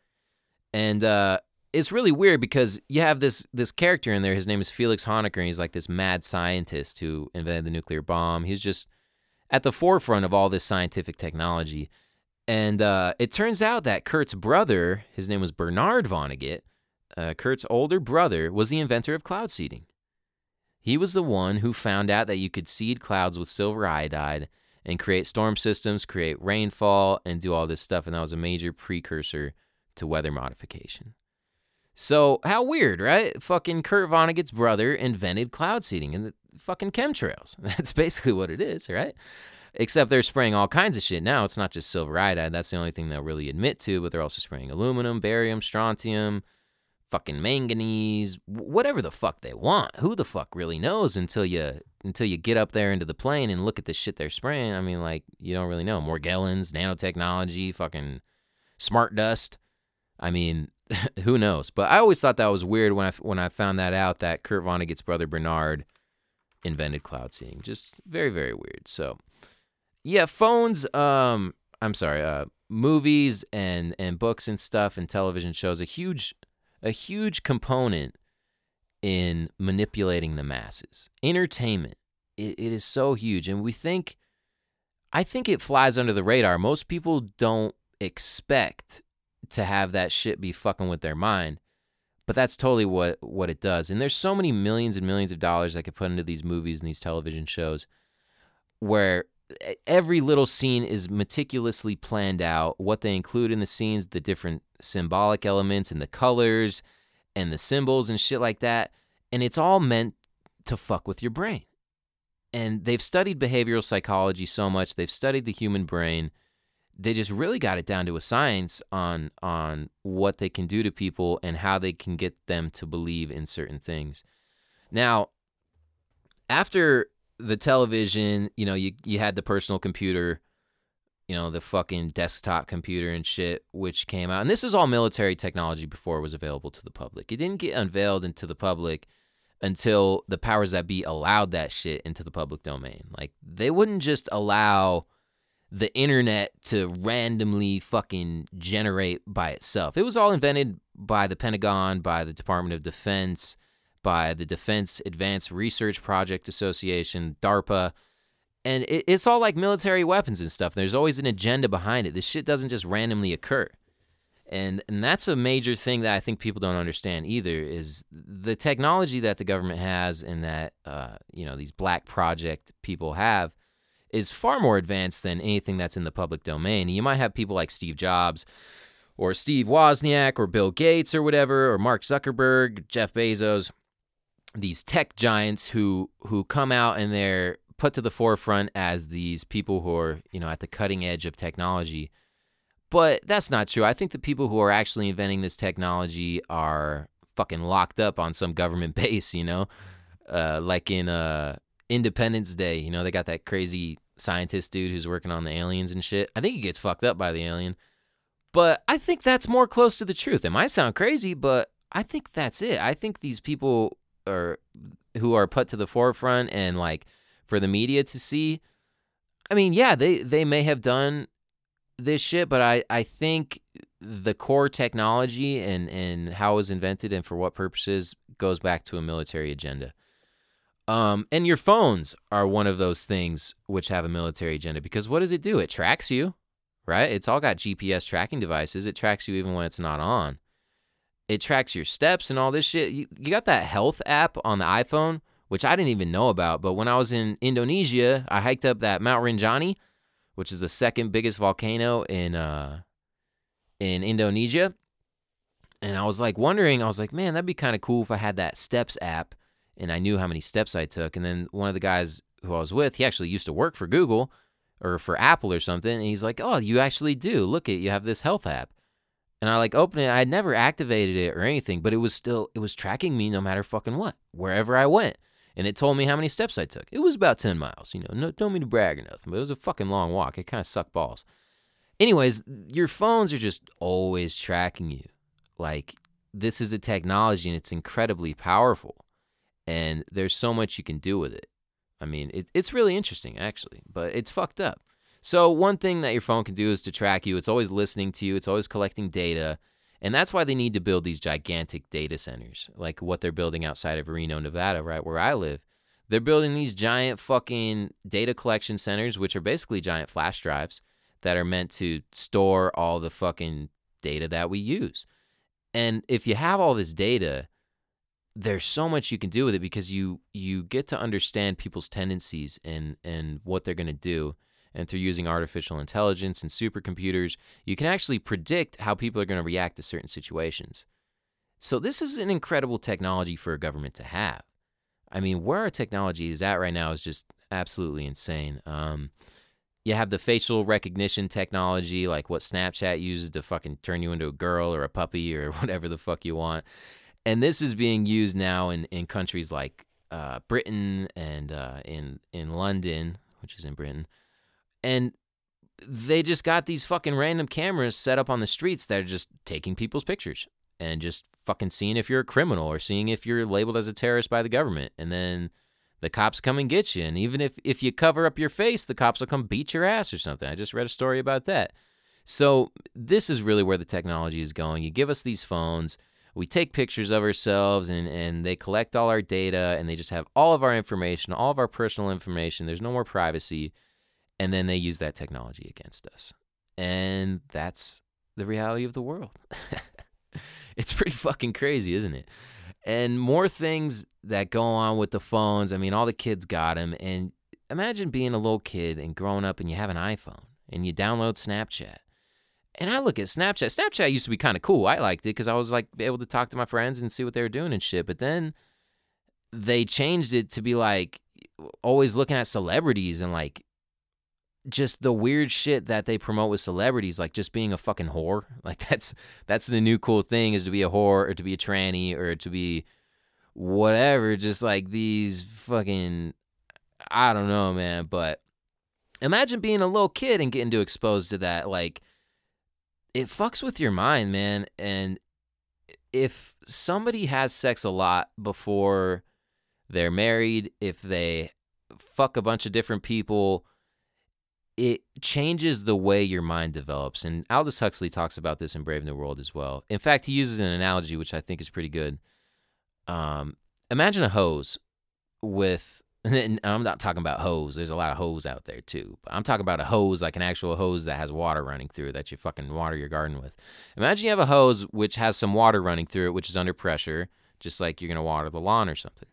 And uh, it's really weird because you have this this character in there. His name is Felix Hoenikker, and he's like this mad scientist who invented the nuclear bomb. He's just at the forefront of all this scientific technology. And uh, it turns out that Kurt's brother, his name was Bernard Vonnegut, uh, Kurt's older brother, was the inventor of cloud seeding. He was the one who found out that you could seed clouds with silver iodide and create storm systems, create rainfall, and do all this stuff. And that was a major precursor to weather modification. So, how weird, right? Fucking Kurt Vonnegut's brother invented cloud seeding and the fucking chemtrails. That's basically what it is, right? Except they're spraying all kinds of shit now. It's not just silver iodide. That's the only thing they'll really admit to, but they're also spraying aluminum, barium, strontium, fucking manganese, whatever the fuck they want. Who the fuck really knows until you until you get up there into the plane and look at the shit they're spraying? I mean, like you don't really know. Morgellons, nanotechnology, fucking smart dust. I mean, who knows? But I always thought that was weird when I when I found that out that Kurt Vonnegut's brother Bernard invented cloud seeding. Just very very weird. So, yeah, phones. Um, I'm sorry. Uh, movies and and books and stuff and television shows a huge a huge component in manipulating the masses. Entertainment, it, it is so huge. And we think, I think it flies under the radar. Most people don't expect to have that shit be fucking with their mind. But that's totally what, what it does. And there's so many millions and millions of dollars that could put into these movies and these television shows where every little scene is meticulously planned out. What they include in the scenes the different symbolic elements and the colors and the symbols and shit like that. And it's all meant to fuck with your brain. And they've studied behavioral psychology so much. They've studied the human brain they just really got it down to a science on on what they can do to people and how they can get them to believe in certain things now after the television, you know, you you had the personal computer, you know, the fucking desktop computer and shit, which came out. And this is all military technology before it was available to the public. It didn't get unveiled into the public until the powers that be allowed that shit into the public domain. Like they wouldn't just allow the internet to randomly fucking generate by itself. It was all invented by the Pentagon, by the Department of Defense, by the Defense Advanced Research Project Association, DARPA. And it, it's all like military weapons and stuff. There's always an agenda behind it. This shit doesn't just randomly occur. And, and that's a major thing that I think people don't understand either is the technology that the government has and that uh, you know these black project people have is far more advanced than anything that's in the public domain. You might have people like Steve Jobs or Steve Wozniak or Bill Gates or whatever or Mark Zuckerberg, Jeff Bezos these tech giants who who come out and they're put to the forefront as these people who are you know at the cutting edge of technology. But that's not true. I think the people who are actually inventing this technology are fucking locked up on some government base you know? Uh, like in uh, independence day you know they got that crazy scientist dude who's working on the aliens and shit i think he gets fucked up by the alien but i think that's more close to the truth it might sound crazy but i think that's it i think these people or who are put to the forefront and like for the media to see. I mean, yeah, they they may have done this shit, but I I think the core technology and and how it was invented and for what purposes goes back to a military agenda. Um, and your phones are one of those things which have a military agenda because what does it do? It tracks you, right? It's all got GPS tracking devices. It tracks you even when it's not on. It tracks your steps and all this shit. You, you got that health app on the iPhone, which I didn't even know about. But when I was in Indonesia, I hiked up that Mount Rinjani, which is the second biggest volcano in uh, in Indonesia. And I was like wondering, I was like, man, that'd be kind of cool if I had that steps app and I knew how many steps I took. And then one of the guys who I was with, he actually used to work for Google or for Apple or something. And he's like, oh, you actually do. Look at you have this health app and I like opened it. I had never activated it or anything, but it was still it was tracking me no matter fucking what, wherever I went, and it told me how many steps I took. It was about ten miles, you know. No, don't mean to brag or nothing, but it was a fucking long walk. It kind of sucked balls, anyways, your phones are just always tracking you. Like this is a technology and it's incredibly powerful, and there's so much you can do with it. I mean, it, it's really interesting actually, but it's fucked up. So one thing that your phone can do is to track you. It's always listening to you. It's always collecting data. And that's why they need to build these gigantic data centers, like what they're building outside of Reno, Nevada, right where I live. They're building these giant fucking data collection centers, which are basically giant flash drives that are meant to store all the fucking data that we use. And if you have all this data, there's so much you can do with it because you you get to understand people's tendencies and and what they're going to do and through using artificial intelligence and supercomputers, you can actually predict how people are going to react to certain situations. So, this is an incredible technology for a government to have. I mean, where our technology is at right now is just absolutely insane. Um, you have the facial recognition technology, like what Snapchat uses to fucking turn you into a girl or a puppy or whatever the fuck you want. And this is being used now in, in countries like uh, Britain and uh, in in London, which is in Britain, and they just got these fucking random cameras set up on the streets that are just taking people's pictures and just fucking seeing if you're a criminal or seeing if you're labeled as a terrorist by the government. And then the cops come and get you. And even if, if you cover up your face, the cops will come beat your ass or something. I just read a story about that. So this is really where the technology is going. You give us these phones, we take pictures of ourselves and, and they collect all our data and they just have all of our information, all of our personal information. There's no more privacy and then they use that technology against us. And that's the reality of the world. it's pretty fucking crazy, isn't it? And more things that go on with the phones. I mean, all the kids got them. And imagine being a little kid and growing up and you have an iPhone and you download Snapchat. And I look at Snapchat. Snapchat used to be kind of cool. I liked it because I was like able to talk to my friends and see what they were doing and shit. But then they changed it to be like always looking at celebrities and like just the weird shit that they promote with celebrities, like just being a fucking whore. Like that's that's the new cool thing is to be a whore or to be a tranny or to be whatever. Just like these fucking I don't know, man. But imagine being a little kid and getting to exposed to that. Like it fucks with your mind, man. And if somebody has sex a lot before they're married, if they fuck a bunch of different people it changes the way your mind develops. And Aldous Huxley talks about this in Brave New World as well. In fact, he uses an analogy which I think is pretty good. Um, imagine a hose with, and I'm not talking about hose. There's a lot of hose out there too. But I'm talking about a hose, like an actual hose that has water running through it that you fucking water your garden with. Imagine you have a hose which has some water running through it, which is under pressure, just like you're gonna water the lawn or something.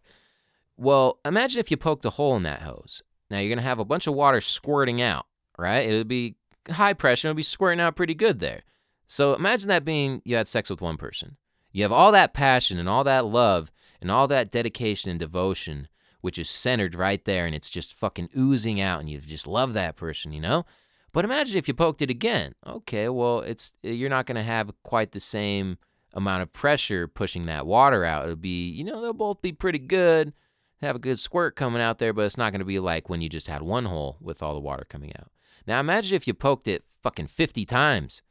Well, imagine if you poked a hole in that hose. Now you're gonna have a bunch of water squirting out right? It'll be high pressure. it'll be squirting out pretty good there. So imagine that being you had sex with one person. You have all that passion and all that love and all that dedication and devotion, which is centered right there and it's just fucking oozing out and you just love that person, you know? But imagine if you poked it again. Okay, well, it's you're not going to have quite the same amount of pressure pushing that water out. It'll be, you know, they'll both be pretty good, have a good squirt coming out there, but it's not going to be like when you just had one hole with all the water coming out. Now imagine if you poked it fucking 50 times.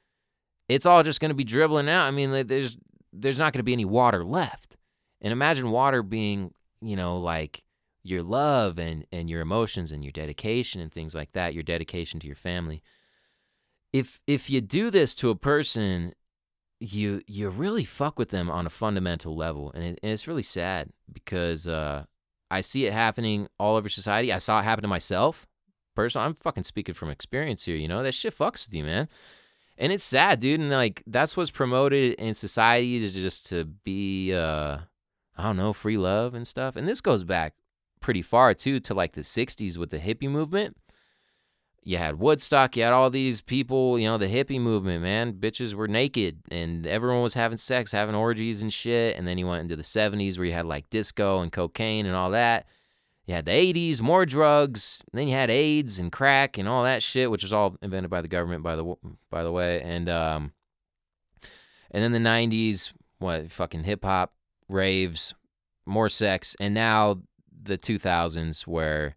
It's all just going to be dribbling out. I mean, there's there's not going to be any water left. And imagine water being, you know, like your love and and your emotions and your dedication and things like that, your dedication to your family. If if you do this to a person, you you really fuck with them on a fundamental level, and, it, and it's really sad because uh, I see it happening all over society. I saw it happen to myself person. I'm fucking speaking from experience here, you know? That shit fucks with you, man. And it's sad, dude. And like that's what's promoted in society is just to be uh I don't know, free love and stuff. And this goes back pretty far too to like the 60s with the hippie movement. You had Woodstock, you had all these people, you know, the hippie movement, man. Bitches were naked and everyone was having sex, having orgies and shit. And then you went into the 70s where you had like disco and cocaine and all that. You had the 80s, more drugs. then you had AIDS and crack and all that shit, which was all invented by the government, by the by the way. And um, and then the 90s, what fucking hip hop, raves, more sex, and now the 2000s where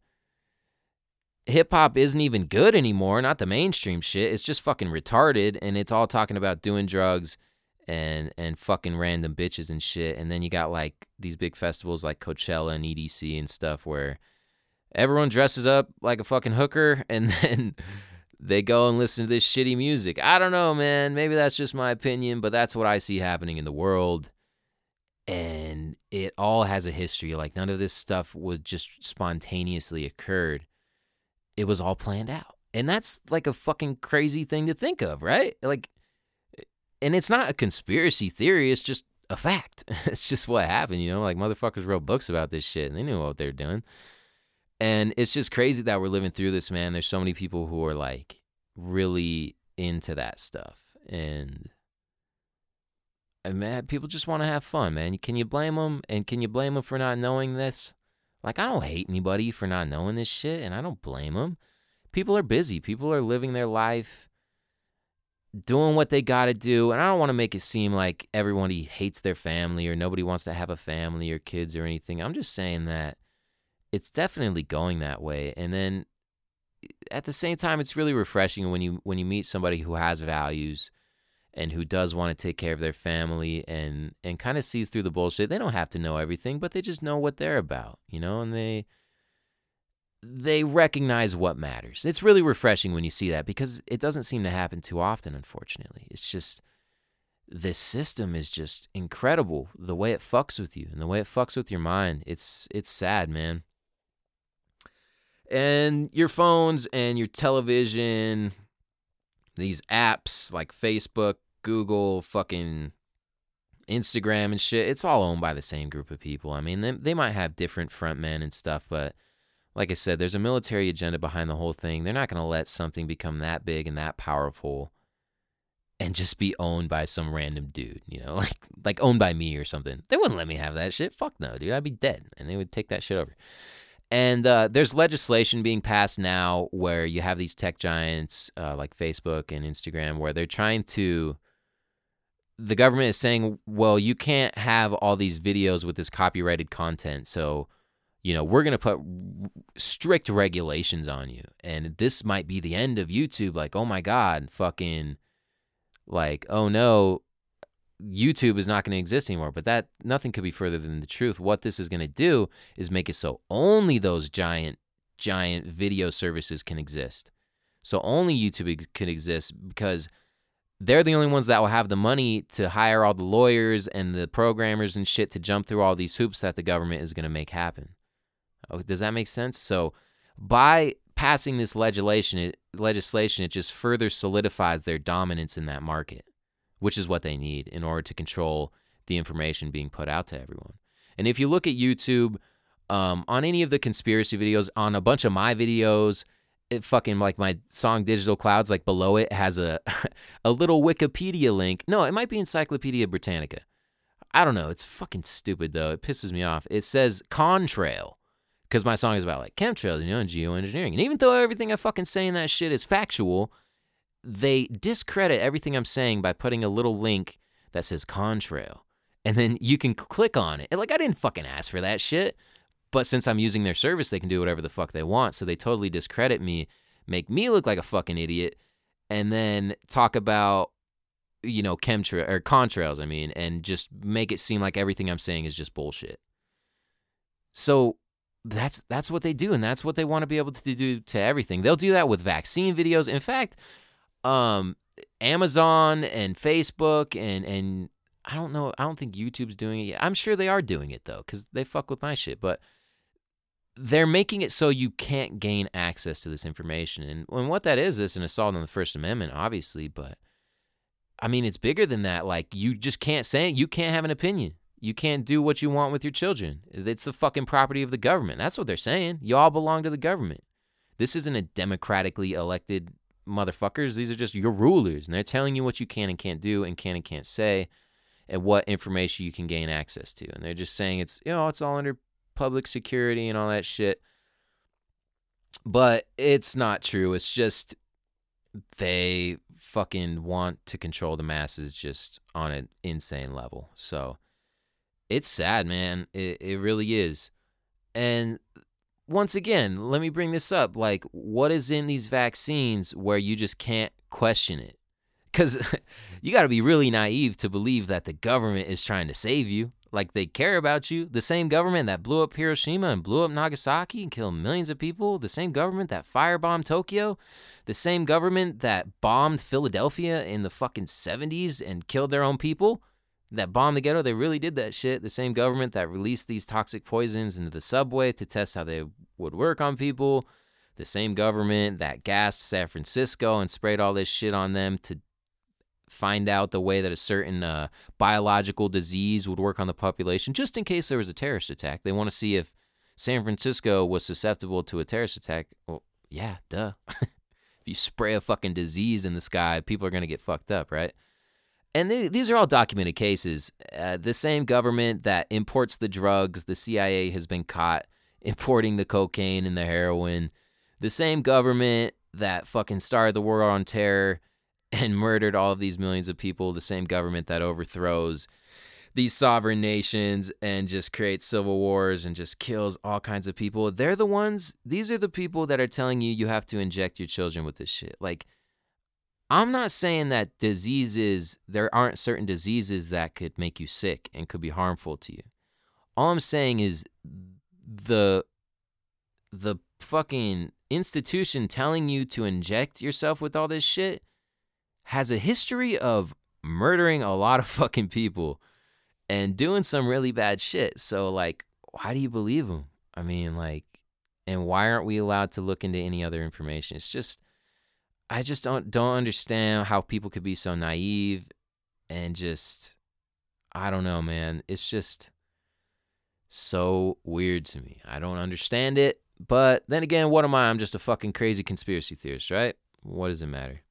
hip hop isn't even good anymore, not the mainstream shit. It's just fucking retarded and it's all talking about doing drugs and and fucking random bitches and shit. And then you got like these big festivals like Coachella and EDC and stuff where everyone dresses up like a fucking hooker and then they go and listen to this shitty music. I don't know, man. Maybe that's just my opinion, but that's what I see happening in the world. And it all has a history. Like none of this stuff was just spontaneously occurred. It was all planned out. And that's like a fucking crazy thing to think of, right? Like and it's not a conspiracy theory, it's just a fact. it's just what happened, you know? Like motherfuckers wrote books about this shit and they knew what they're doing. And it's just crazy that we're living through this, man. There's so many people who are like really into that stuff. And, and man, people just want to have fun, man. Can you blame them? And can you blame them for not knowing this? Like, I don't hate anybody for not knowing this shit, and I don't blame them. People are busy. People are living their life, doing what they got to do. And I don't want to make it seem like everybody hates their family or nobody wants to have a family or kids or anything. I'm just saying that it's definitely going that way. And then at the same time, it's really refreshing when you when you meet somebody who has values and who does want to take care of their family and and kind of sees through the bullshit. They don't have to know everything, but they just know what they're about, you know, and they they recognize what matters. It's really refreshing when you see that because it doesn't seem to happen too often, unfortunately. It's just this system is just incredible the way it fucks with you and the way it fucks with your mind. It's it's sad, man and your phones and your television, these apps like Facebook, Google, fucking Instagram and shit, it's all owned by the same group of people. I mean, they, they might have different front men and stuff, but like I said, there's a military agenda behind the whole thing. They're not going to let something become that big and that powerful and just be owned by some random dude, you know, like like owned by me or something. They wouldn't let me have that shit. Fuck no, dude. I'd be dead and they would take that shit over. And uh, there's legislation being passed now where you have these tech giants uh, like Facebook and Instagram where they're trying to. The government is saying, well, you can't have all these videos with this copyrighted content. So, you know, we're going to put strict regulations on you. And this might be the end of YouTube. Like, oh my God, fucking, like, oh no, YouTube is not going to exist anymore. But that nothing could be further than the truth. What this is going to do is make it so only those giant, giant video services can exist. So only YouTube ex- can exist because they're the only ones that will have the money to hire all the lawyers and the programmers and shit to jump through all these hoops that the government is going to make happen. Oh, does that make sense? So by passing this legislation, it, legislation, it just further solidifies their dominance in that market which is what they need in order to control the information being put out to everyone. And if you look at YouTube, um, on any of the conspiracy videos, on a bunch of my videos, it fucking like my song Digital Clouds, like below it has a a little Wikipedia link. No, it might be Encyclopedia Britannica. I don't know. It's fucking stupid though. It pisses me off. It says contrail because my song is about like chemtrails, you know, and geoengineering. And even though everything I fucking say in that shit is factual, they discredit everything I'm saying by putting a little link that says contrail. And then you can click on it. And like I didn't fucking ask for that shit. But since I'm using their service, they can do whatever the fuck they want. So they totally discredit me, make me look like a fucking idiot, and then talk about you know chemtrail or contrails, I mean, and just make it seem like everything I'm saying is just bullshit. So that's that's what they do, and that's what they want to be able to do to everything. They'll do that with vaccine videos. In fact, um, Amazon and Facebook and and I don't know. I don't think YouTube's doing it yet. I'm sure they are doing it though, because they fuck with my shit. But they're making it so you can't gain access to this information. And, and what that is is an assault on the First Amendment, obviously. But I mean, it's bigger than that. Like you just can't say it. You can't have an opinion. You can't do what you want with your children. It's the fucking property of the government. That's what they're saying. You all belong to the government. This isn't a democratically elected motherfuckers. These are just your rulers, and they're telling you what you can and can't do, and can and can't say, and what information you can gain access to. And they're just saying it's you know it's all under public security and all that shit. But it's not true. It's just they fucking want to control the masses just on an insane level. So it's sad, man. It it really is. And once again, let me bring this up. Like, what is in these vaccines where you just can't question it? Because you got to be really naive to believe that the government is trying to save you. Like, they care about you. The same government that blew up Hiroshima and blew up Nagasaki and killed millions of people. The same government that firebombed Tokyo. The same government that bombed Philadelphia in the fucking 70s and killed their own people. That bombed the ghetto. They really did that shit. The same government that released these toxic poisons into the subway to test how they would work on people. The same government that gassed San Francisco and sprayed all this shit on them to find out the way that a certain uh, biological disease would work on the population, just in case there was a terrorist attack. They want to see if San Francisco was susceptible to a terrorist attack. Well, yeah, duh. if you spray a fucking disease in the sky, people are going to get fucked up, right? And th- these are all documented cases. Uh, the same government that imports the drugs, the CIA has been caught importing the cocaine and the heroin. The same government that fucking started the war on terror and murdered all of these millions of people, the same government that overthrows these sovereign nations and just creates civil wars and just kills all kinds of people. They're the ones, these are the people that are telling you you have to inject your children with this shit. Like, I'm not saying that diseases, there aren't certain diseases that could make you sick and could be harmful to you. All I'm saying is the the fucking institution telling you to inject yourself with all this shit has a history of murdering a lot of fucking people and doing some really bad shit. So like, why do you believe them? I mean, like, and why aren't we allowed to look into any other information? It's just, I just don't don't understand how people could be so naive and just, I don't know, man. It's just so weird to me. I don't understand it. But then again, what am I? I'm just a fucking crazy conspiracy theorist, right? What does it matter?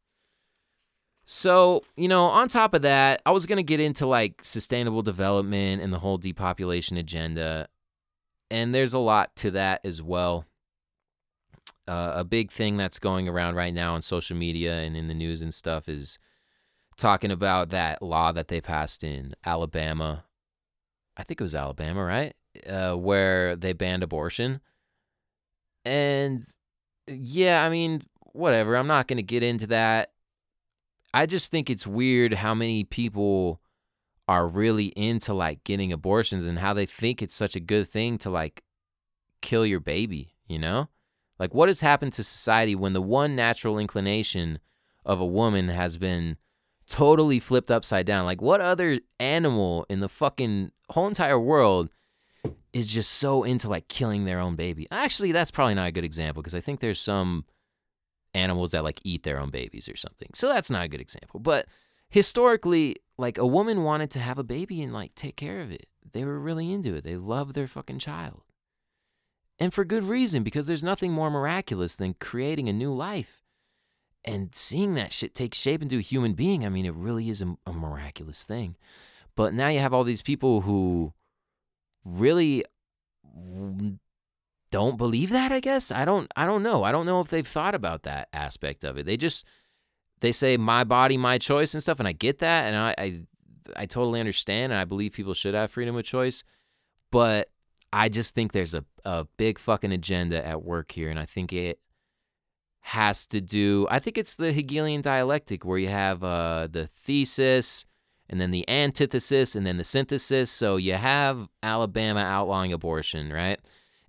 So, you know, on top of that, I was going to get into like sustainable development and the whole depopulation agenda. And there's a lot to that as well. Uh, a big thing that's going around right now on social media and in the news and stuff is talking about that law that they passed in Alabama. I think it was Alabama, right? Uh, where they banned abortion. And yeah, I mean, whatever. I'm not going to get into that. I just think it's weird how many people are really into like getting abortions and how they think it's such a good thing to like kill your baby, you know? Like what has happened to society when the one natural inclination of a woman has been totally flipped upside down? Like what other animal in the fucking whole entire world is just so into like killing their own baby? Actually, that's probably not a good example because I think there's some animals that like eat their own babies or something. So that's not a good example. But historically, like a woman wanted to have a baby and like take care of it. They were really into it. They loved their fucking child. And for good reason, because there's nothing more miraculous than creating a new life and seeing that shit take shape into a human being. I mean, it really is a, a miraculous thing. But now you have all these people who really don't believe that, I guess. I don't I don't know. I don't know if they've thought about that aspect of it. They just they say my body, my choice and stuff, and I get that and I I, I totally understand and I believe people should have freedom of choice. But I just think there's a, a big fucking agenda at work here, and I think it has to do I think it's the Hegelian dialectic where you have uh, the thesis and then the antithesis and then the synthesis. So you have Alabama outlawing abortion, right?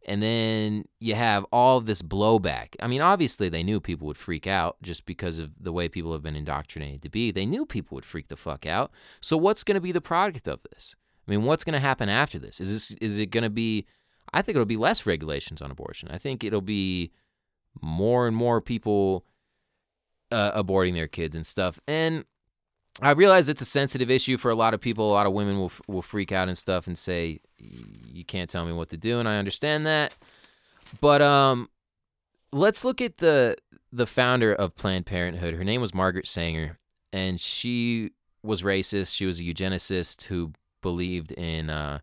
And then you have all this blowback. I mean, obviously, they knew people would freak out just because of the way people have been indoctrinated to be. They knew people would freak the fuck out. So, what's going to be the product of this? I mean, what's going to happen after this? Is this is it going to be? I think it'll be less regulations on abortion. I think it'll be more and more people uh, aborting their kids and stuff. And I realize it's a sensitive issue for a lot of people. A lot of women will will freak out and stuff and say, "You can't tell me what to do," and I understand that. But um, let's look at the the founder of Planned Parenthood. Her name was Margaret Sanger, and she was racist. She was a eugenicist who believed in uh,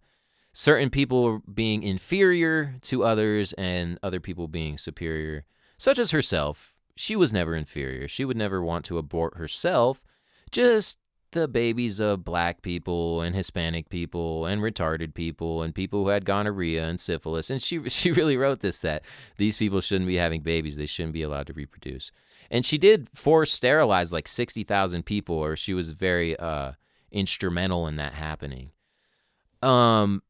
certain people being inferior to others and other people being superior, such as herself. She was never inferior. She would never want to abort herself just the babies of black people and Hispanic people and retarded people and people who had gonorrhea and syphilis. And she she really wrote this that these people shouldn't be having babies. They shouldn't be allowed to reproduce. And she did force sterilize like 60,000 people or she was very uh instrumental in that happening. Um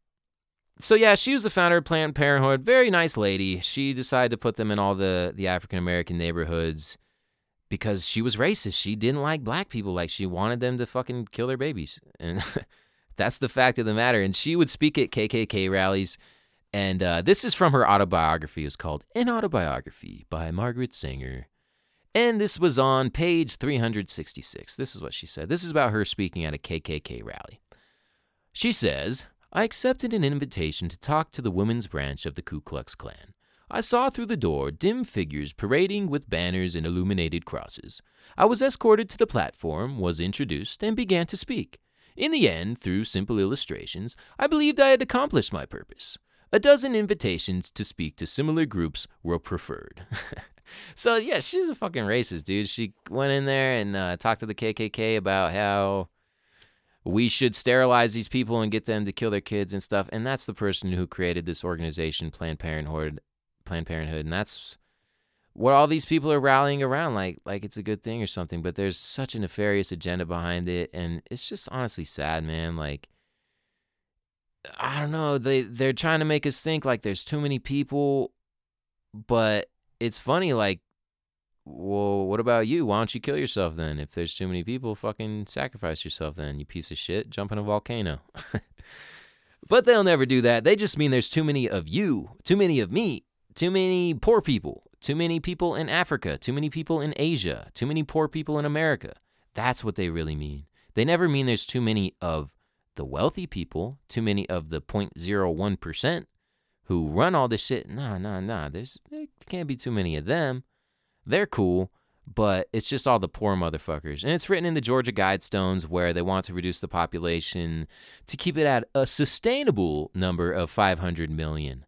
so yeah, she was the founder of Planned Parenthood. Very nice lady. She decided to put them in all the the African American neighborhoods because she was racist. She didn't like black people. Like she wanted them to fucking kill their babies. And that's the fact of the matter. And she would speak at KKK rallies. And uh, this is from her autobiography. It's called An Autobiography by Margaret Sanger. And this was on page 366. This is what she said. This is about her speaking at a KKK rally. She says, I accepted an invitation to talk to the women's branch of the Ku Klux Klan. I saw through the door dim figures parading with banners and illuminated crosses. I was escorted to the platform, was introduced, and began to speak. In the end, through simple illustrations, I believed I had accomplished my purpose. A dozen invitations to speak to similar groups were preferred. so, yeah, she's a fucking racist, dude. She went in there and uh, talked to the KKK about how we should sterilize these people and get them to kill their kids and stuff. And that's the person who created this organization, Planned Parenthood, Planned Parenthood, and that's what all these people are rallying around like like it's a good thing or something but there's such a nefarious agenda behind it and it's just honestly sad man like i don't know they they're trying to make us think like there's too many people but it's funny like well what about you why don't you kill yourself then if there's too many people fucking sacrifice yourself then you piece of shit jump in a volcano but they'll never do that they just mean there's too many of you too many of me too many poor people, too many people in Africa, too many people in Asia, too many poor people in America. That's what they really mean. They never mean there's too many of the wealthy people, too many of the 0.01% who run all this shit. Nah, nah, nah. There's there can't be too many of them. They're cool, but it's just all the poor motherfuckers. And it's written in the Georgia Guidestones where they want to reduce the population to keep it at a sustainable number of 500 million,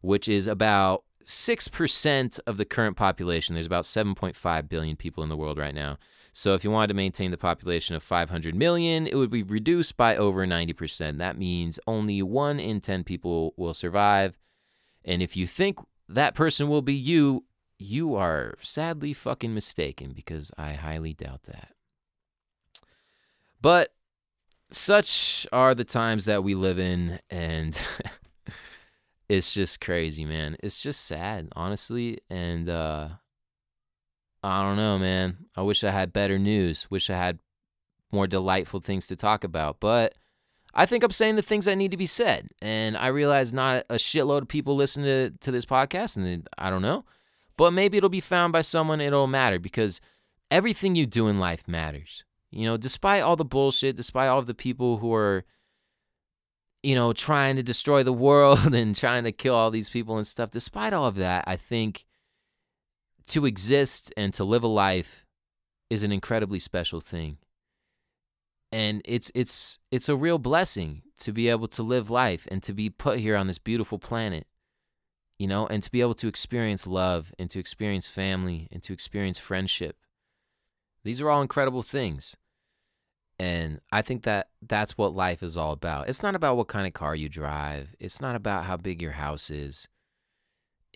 which is about 6% of the current population. There's about 7.5 billion people in the world right now. So if you wanted to maintain the population of 500 million, it would be reduced by over 90%. That means only 1 in 10 people will survive. And if you think that person will be you, you are sadly fucking mistaken because I highly doubt that. But such are the times that we live in and it's just crazy, man. It's just sad, honestly. And uh, I don't know, man. I wish I had better news. Wish I had more delightful things to talk about. But I think I'm saying the things that need to be said. And I realize not a shitload of people listen to, to this podcast, and I don't know. But maybe it'll be found by someone, it'll matter because everything you do in life matters. You know, despite all the bullshit, despite all the people who are you know, trying to destroy the world and trying to kill all these people and stuff. Despite all of that, I think to exist and to live a life is an incredibly special thing. And it's it's it's a real blessing to be able to live life and to be put here on this beautiful planet. You know, and to be able to experience love and to experience family and to experience friendship. These are all incredible things. And I think that that's what life is all about. It's not about what kind of car you drive. It's not about how big your house is.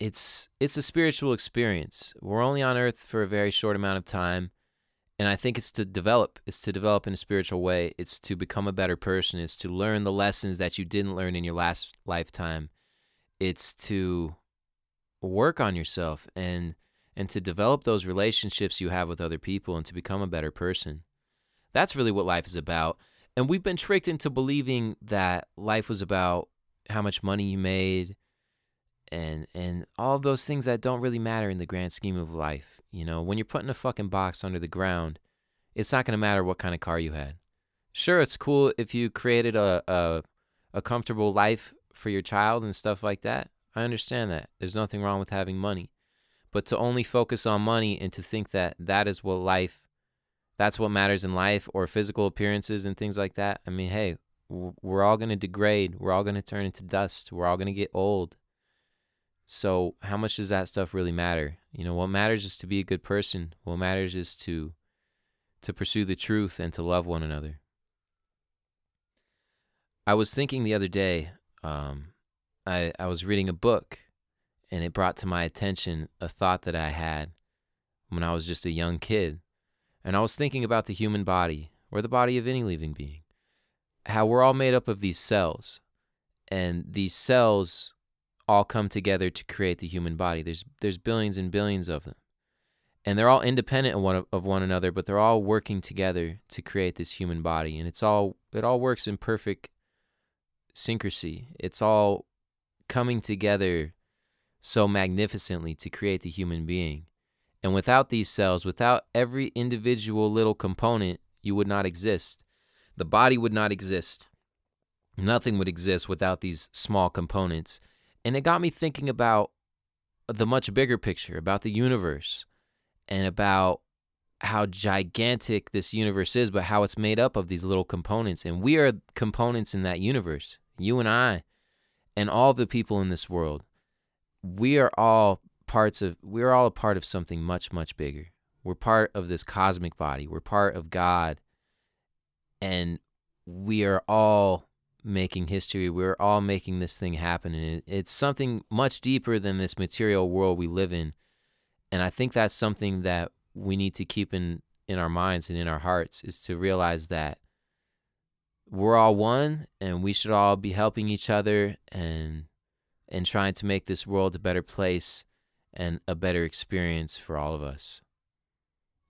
It's it's a spiritual experience. We're only on earth for a very short amount of time, and I think it's to develop. It's to develop in a spiritual way. It's to become a better person. It's to learn the lessons that you didn't learn in your last lifetime. It's to work on yourself and and to develop those relationships you have with other people and to become a better person. That's really what life is about. And we've been tricked into believing that life was about how much money you made and and all those things that don't really matter in the grand scheme of life. You know, when you're putting a fucking box under the ground, it's not to matter what kind of car you had. Sure, it's cool if you created a, a a comfortable life for your child and stuff like that. I understand that. There's nothing wrong with having money. But to only focus on money and to think that that is what life that's what matters in life or physical appearances and things like that. I mean, hey, we're all going to degrade. We're all going to turn into dust. We're all going to get old. So, how much does that stuff really matter? You know, what matters is to be a good person. What matters is to to pursue the truth, and to love one another. I was thinking the other day, um, I, I was reading a book, and it brought to my attention a thought that I had when I was just a young kid. And I was thinking about the human body, or the body of any living being, how we're all made up of these cells. And these cells all come together to create the human body. There's, there's billions and billions of them. And they're all independent of one, of one another, but they're all working together to create this human body. And it's all, it all works in perfect syncrasy. It's all coming together so magnificently to create the human being. And without these cells, without every individual little component, you would not exist. The body would not exist. Nothing would exist without these small components. And it got me thinking about the much bigger picture, about the universe, and about how gigantic this universe is, but how it's made up of these little components. And we are components in that universe, you and I, and all the people in this world. We are all parts of we're all a part of something much much bigger. We're part of this cosmic body. We're part of God. And we are all making history. We're all making this thing happen and it's something much deeper than this material world we live in. And I think that's something that we need to keep in in our minds and in our hearts is to realize that we're all one and we should all be helping each other and and trying to make this world a better place and a better experience for all of us.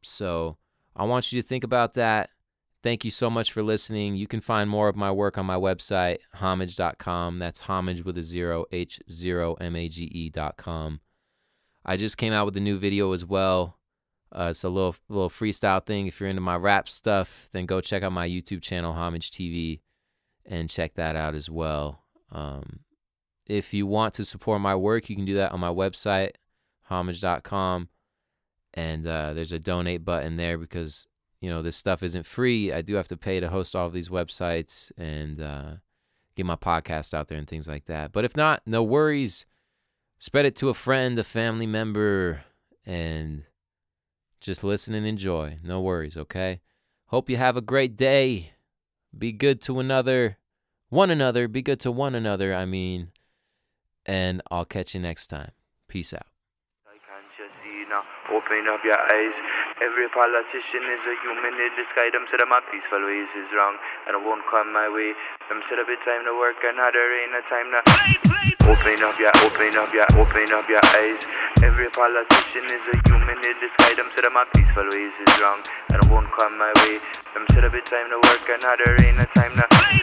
So I want you to think about that. Thank you so much for listening. You can find more of my work on my website, homage.com. That's homage with a zero, H0 I just came out with a new video as well. Uh, it's a little little freestyle thing. If you're into my rap stuff, then go check out my YouTube channel, Homage TV, and check that out as well. Um, if you want to support my work, you can do that on my website, homage.com. And uh, there's a donate button there because, you know, this stuff isn't free. I do have to pay to host all of these websites and uh, get my podcast out there and things like that. But if not, no worries. Spread it to a friend, a family member, and just listen and enjoy. No worries, okay? Hope you have a great day. Be good to another, one another. Be good to one another. I mean, and I'll catch you next time. Peace out. Open up your eyes. Every politician is a human in disguise. Them said my peaceful ways is wrong, and it won't come my way. Them said a bit time to work, and another ain't a time to. Open up your, open up your, open up your eyes. Every politician is a human in disguise. Them said my peaceful ways is wrong, and it won't come my way. Them said a bit time to work, and another ain't a time to.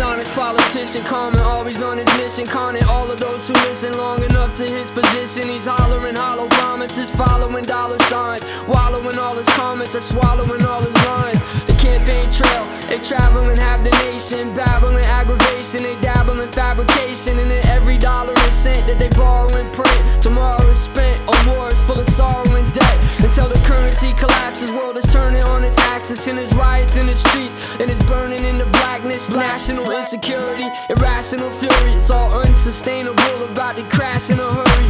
Dishonest politician, common, always on his mission. Conning all of those who listen long enough to his position. He's hollering hollow promises, following dollar signs. Wallowing all his comments, are swallowing all his lines. Campaign trail, they travel and have the nation. Babbling aggravation, they dabble in fabrication. And in every dollar and cent that they borrow and print. Tomorrow is spent on wars full of sorrow and debt. Until the currency collapses, world is turning on its axis. And there's riots in the streets, and it's burning in the blackness. National insecurity, irrational fury. It's all unsustainable, about to crash in a hurry.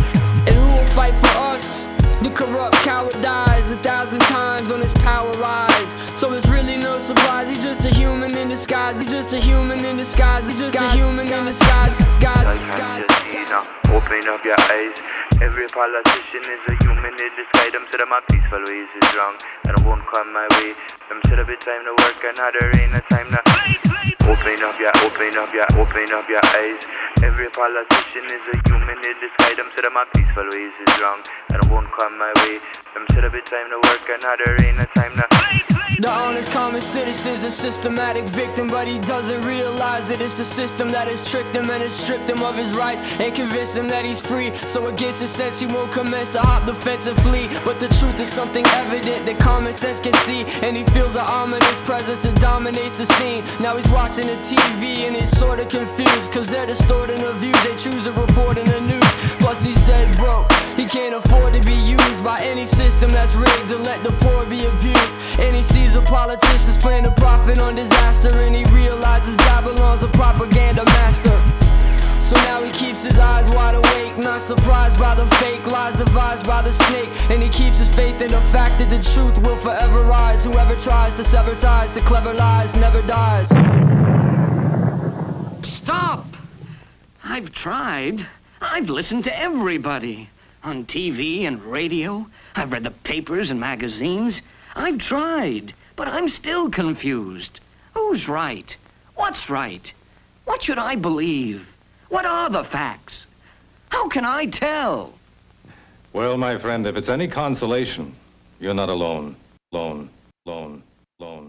And who will fight for us? The corrupt coward dies a thousand times on his power rise. So it's really no surprise. He's just a human in disguise. He's just a human in disguise. He's just a human in disguise. God, God, God. Open up your eyes. Every politician is a human in disguise. Them said my peaceful ways is wrong, and it won't come my way. Them said a bit time to work, another ain't a time to. Open up your, open up your, open up your eyes. Every politician is a human in disguise. Them said my peaceful ways is wrong, and it won't come my way. Them said a bit time to work, and another ain't a time to. The honest common citizen's a systematic victim, but he doesn't realize that it's the system that has tricked him and has stripped him of his rights and convinced him that he's free. So against his sense, he won't commence to hop the fence and flee. But the truth is something evident that common sense can see, and he feels the ominous presence that dominates the scene. Now he's watching the TV and he's sorta confused, cause they're distorting the views. They choose to report in the news. Plus, he's dead broke. He can't afford to be used by any system that's rigged to let the poor be abused. And he sees a politician's playing to profit on disaster, and he realizes Babylon's a propaganda master. So now he keeps his eyes wide awake, not surprised by the fake lies devised by the snake. And he keeps his faith in the fact that the truth will forever rise. Whoever tries to sever ties to clever lies never dies. Stop! I've tried. I've listened to everybody. On TV and radio. I've read the papers and magazines. I've tried, but I'm still confused. Who's right? What's right? What should I believe? What are the facts? How can I tell? Well, my friend, if it's any consolation, you're not alone. Alone, alone, alone.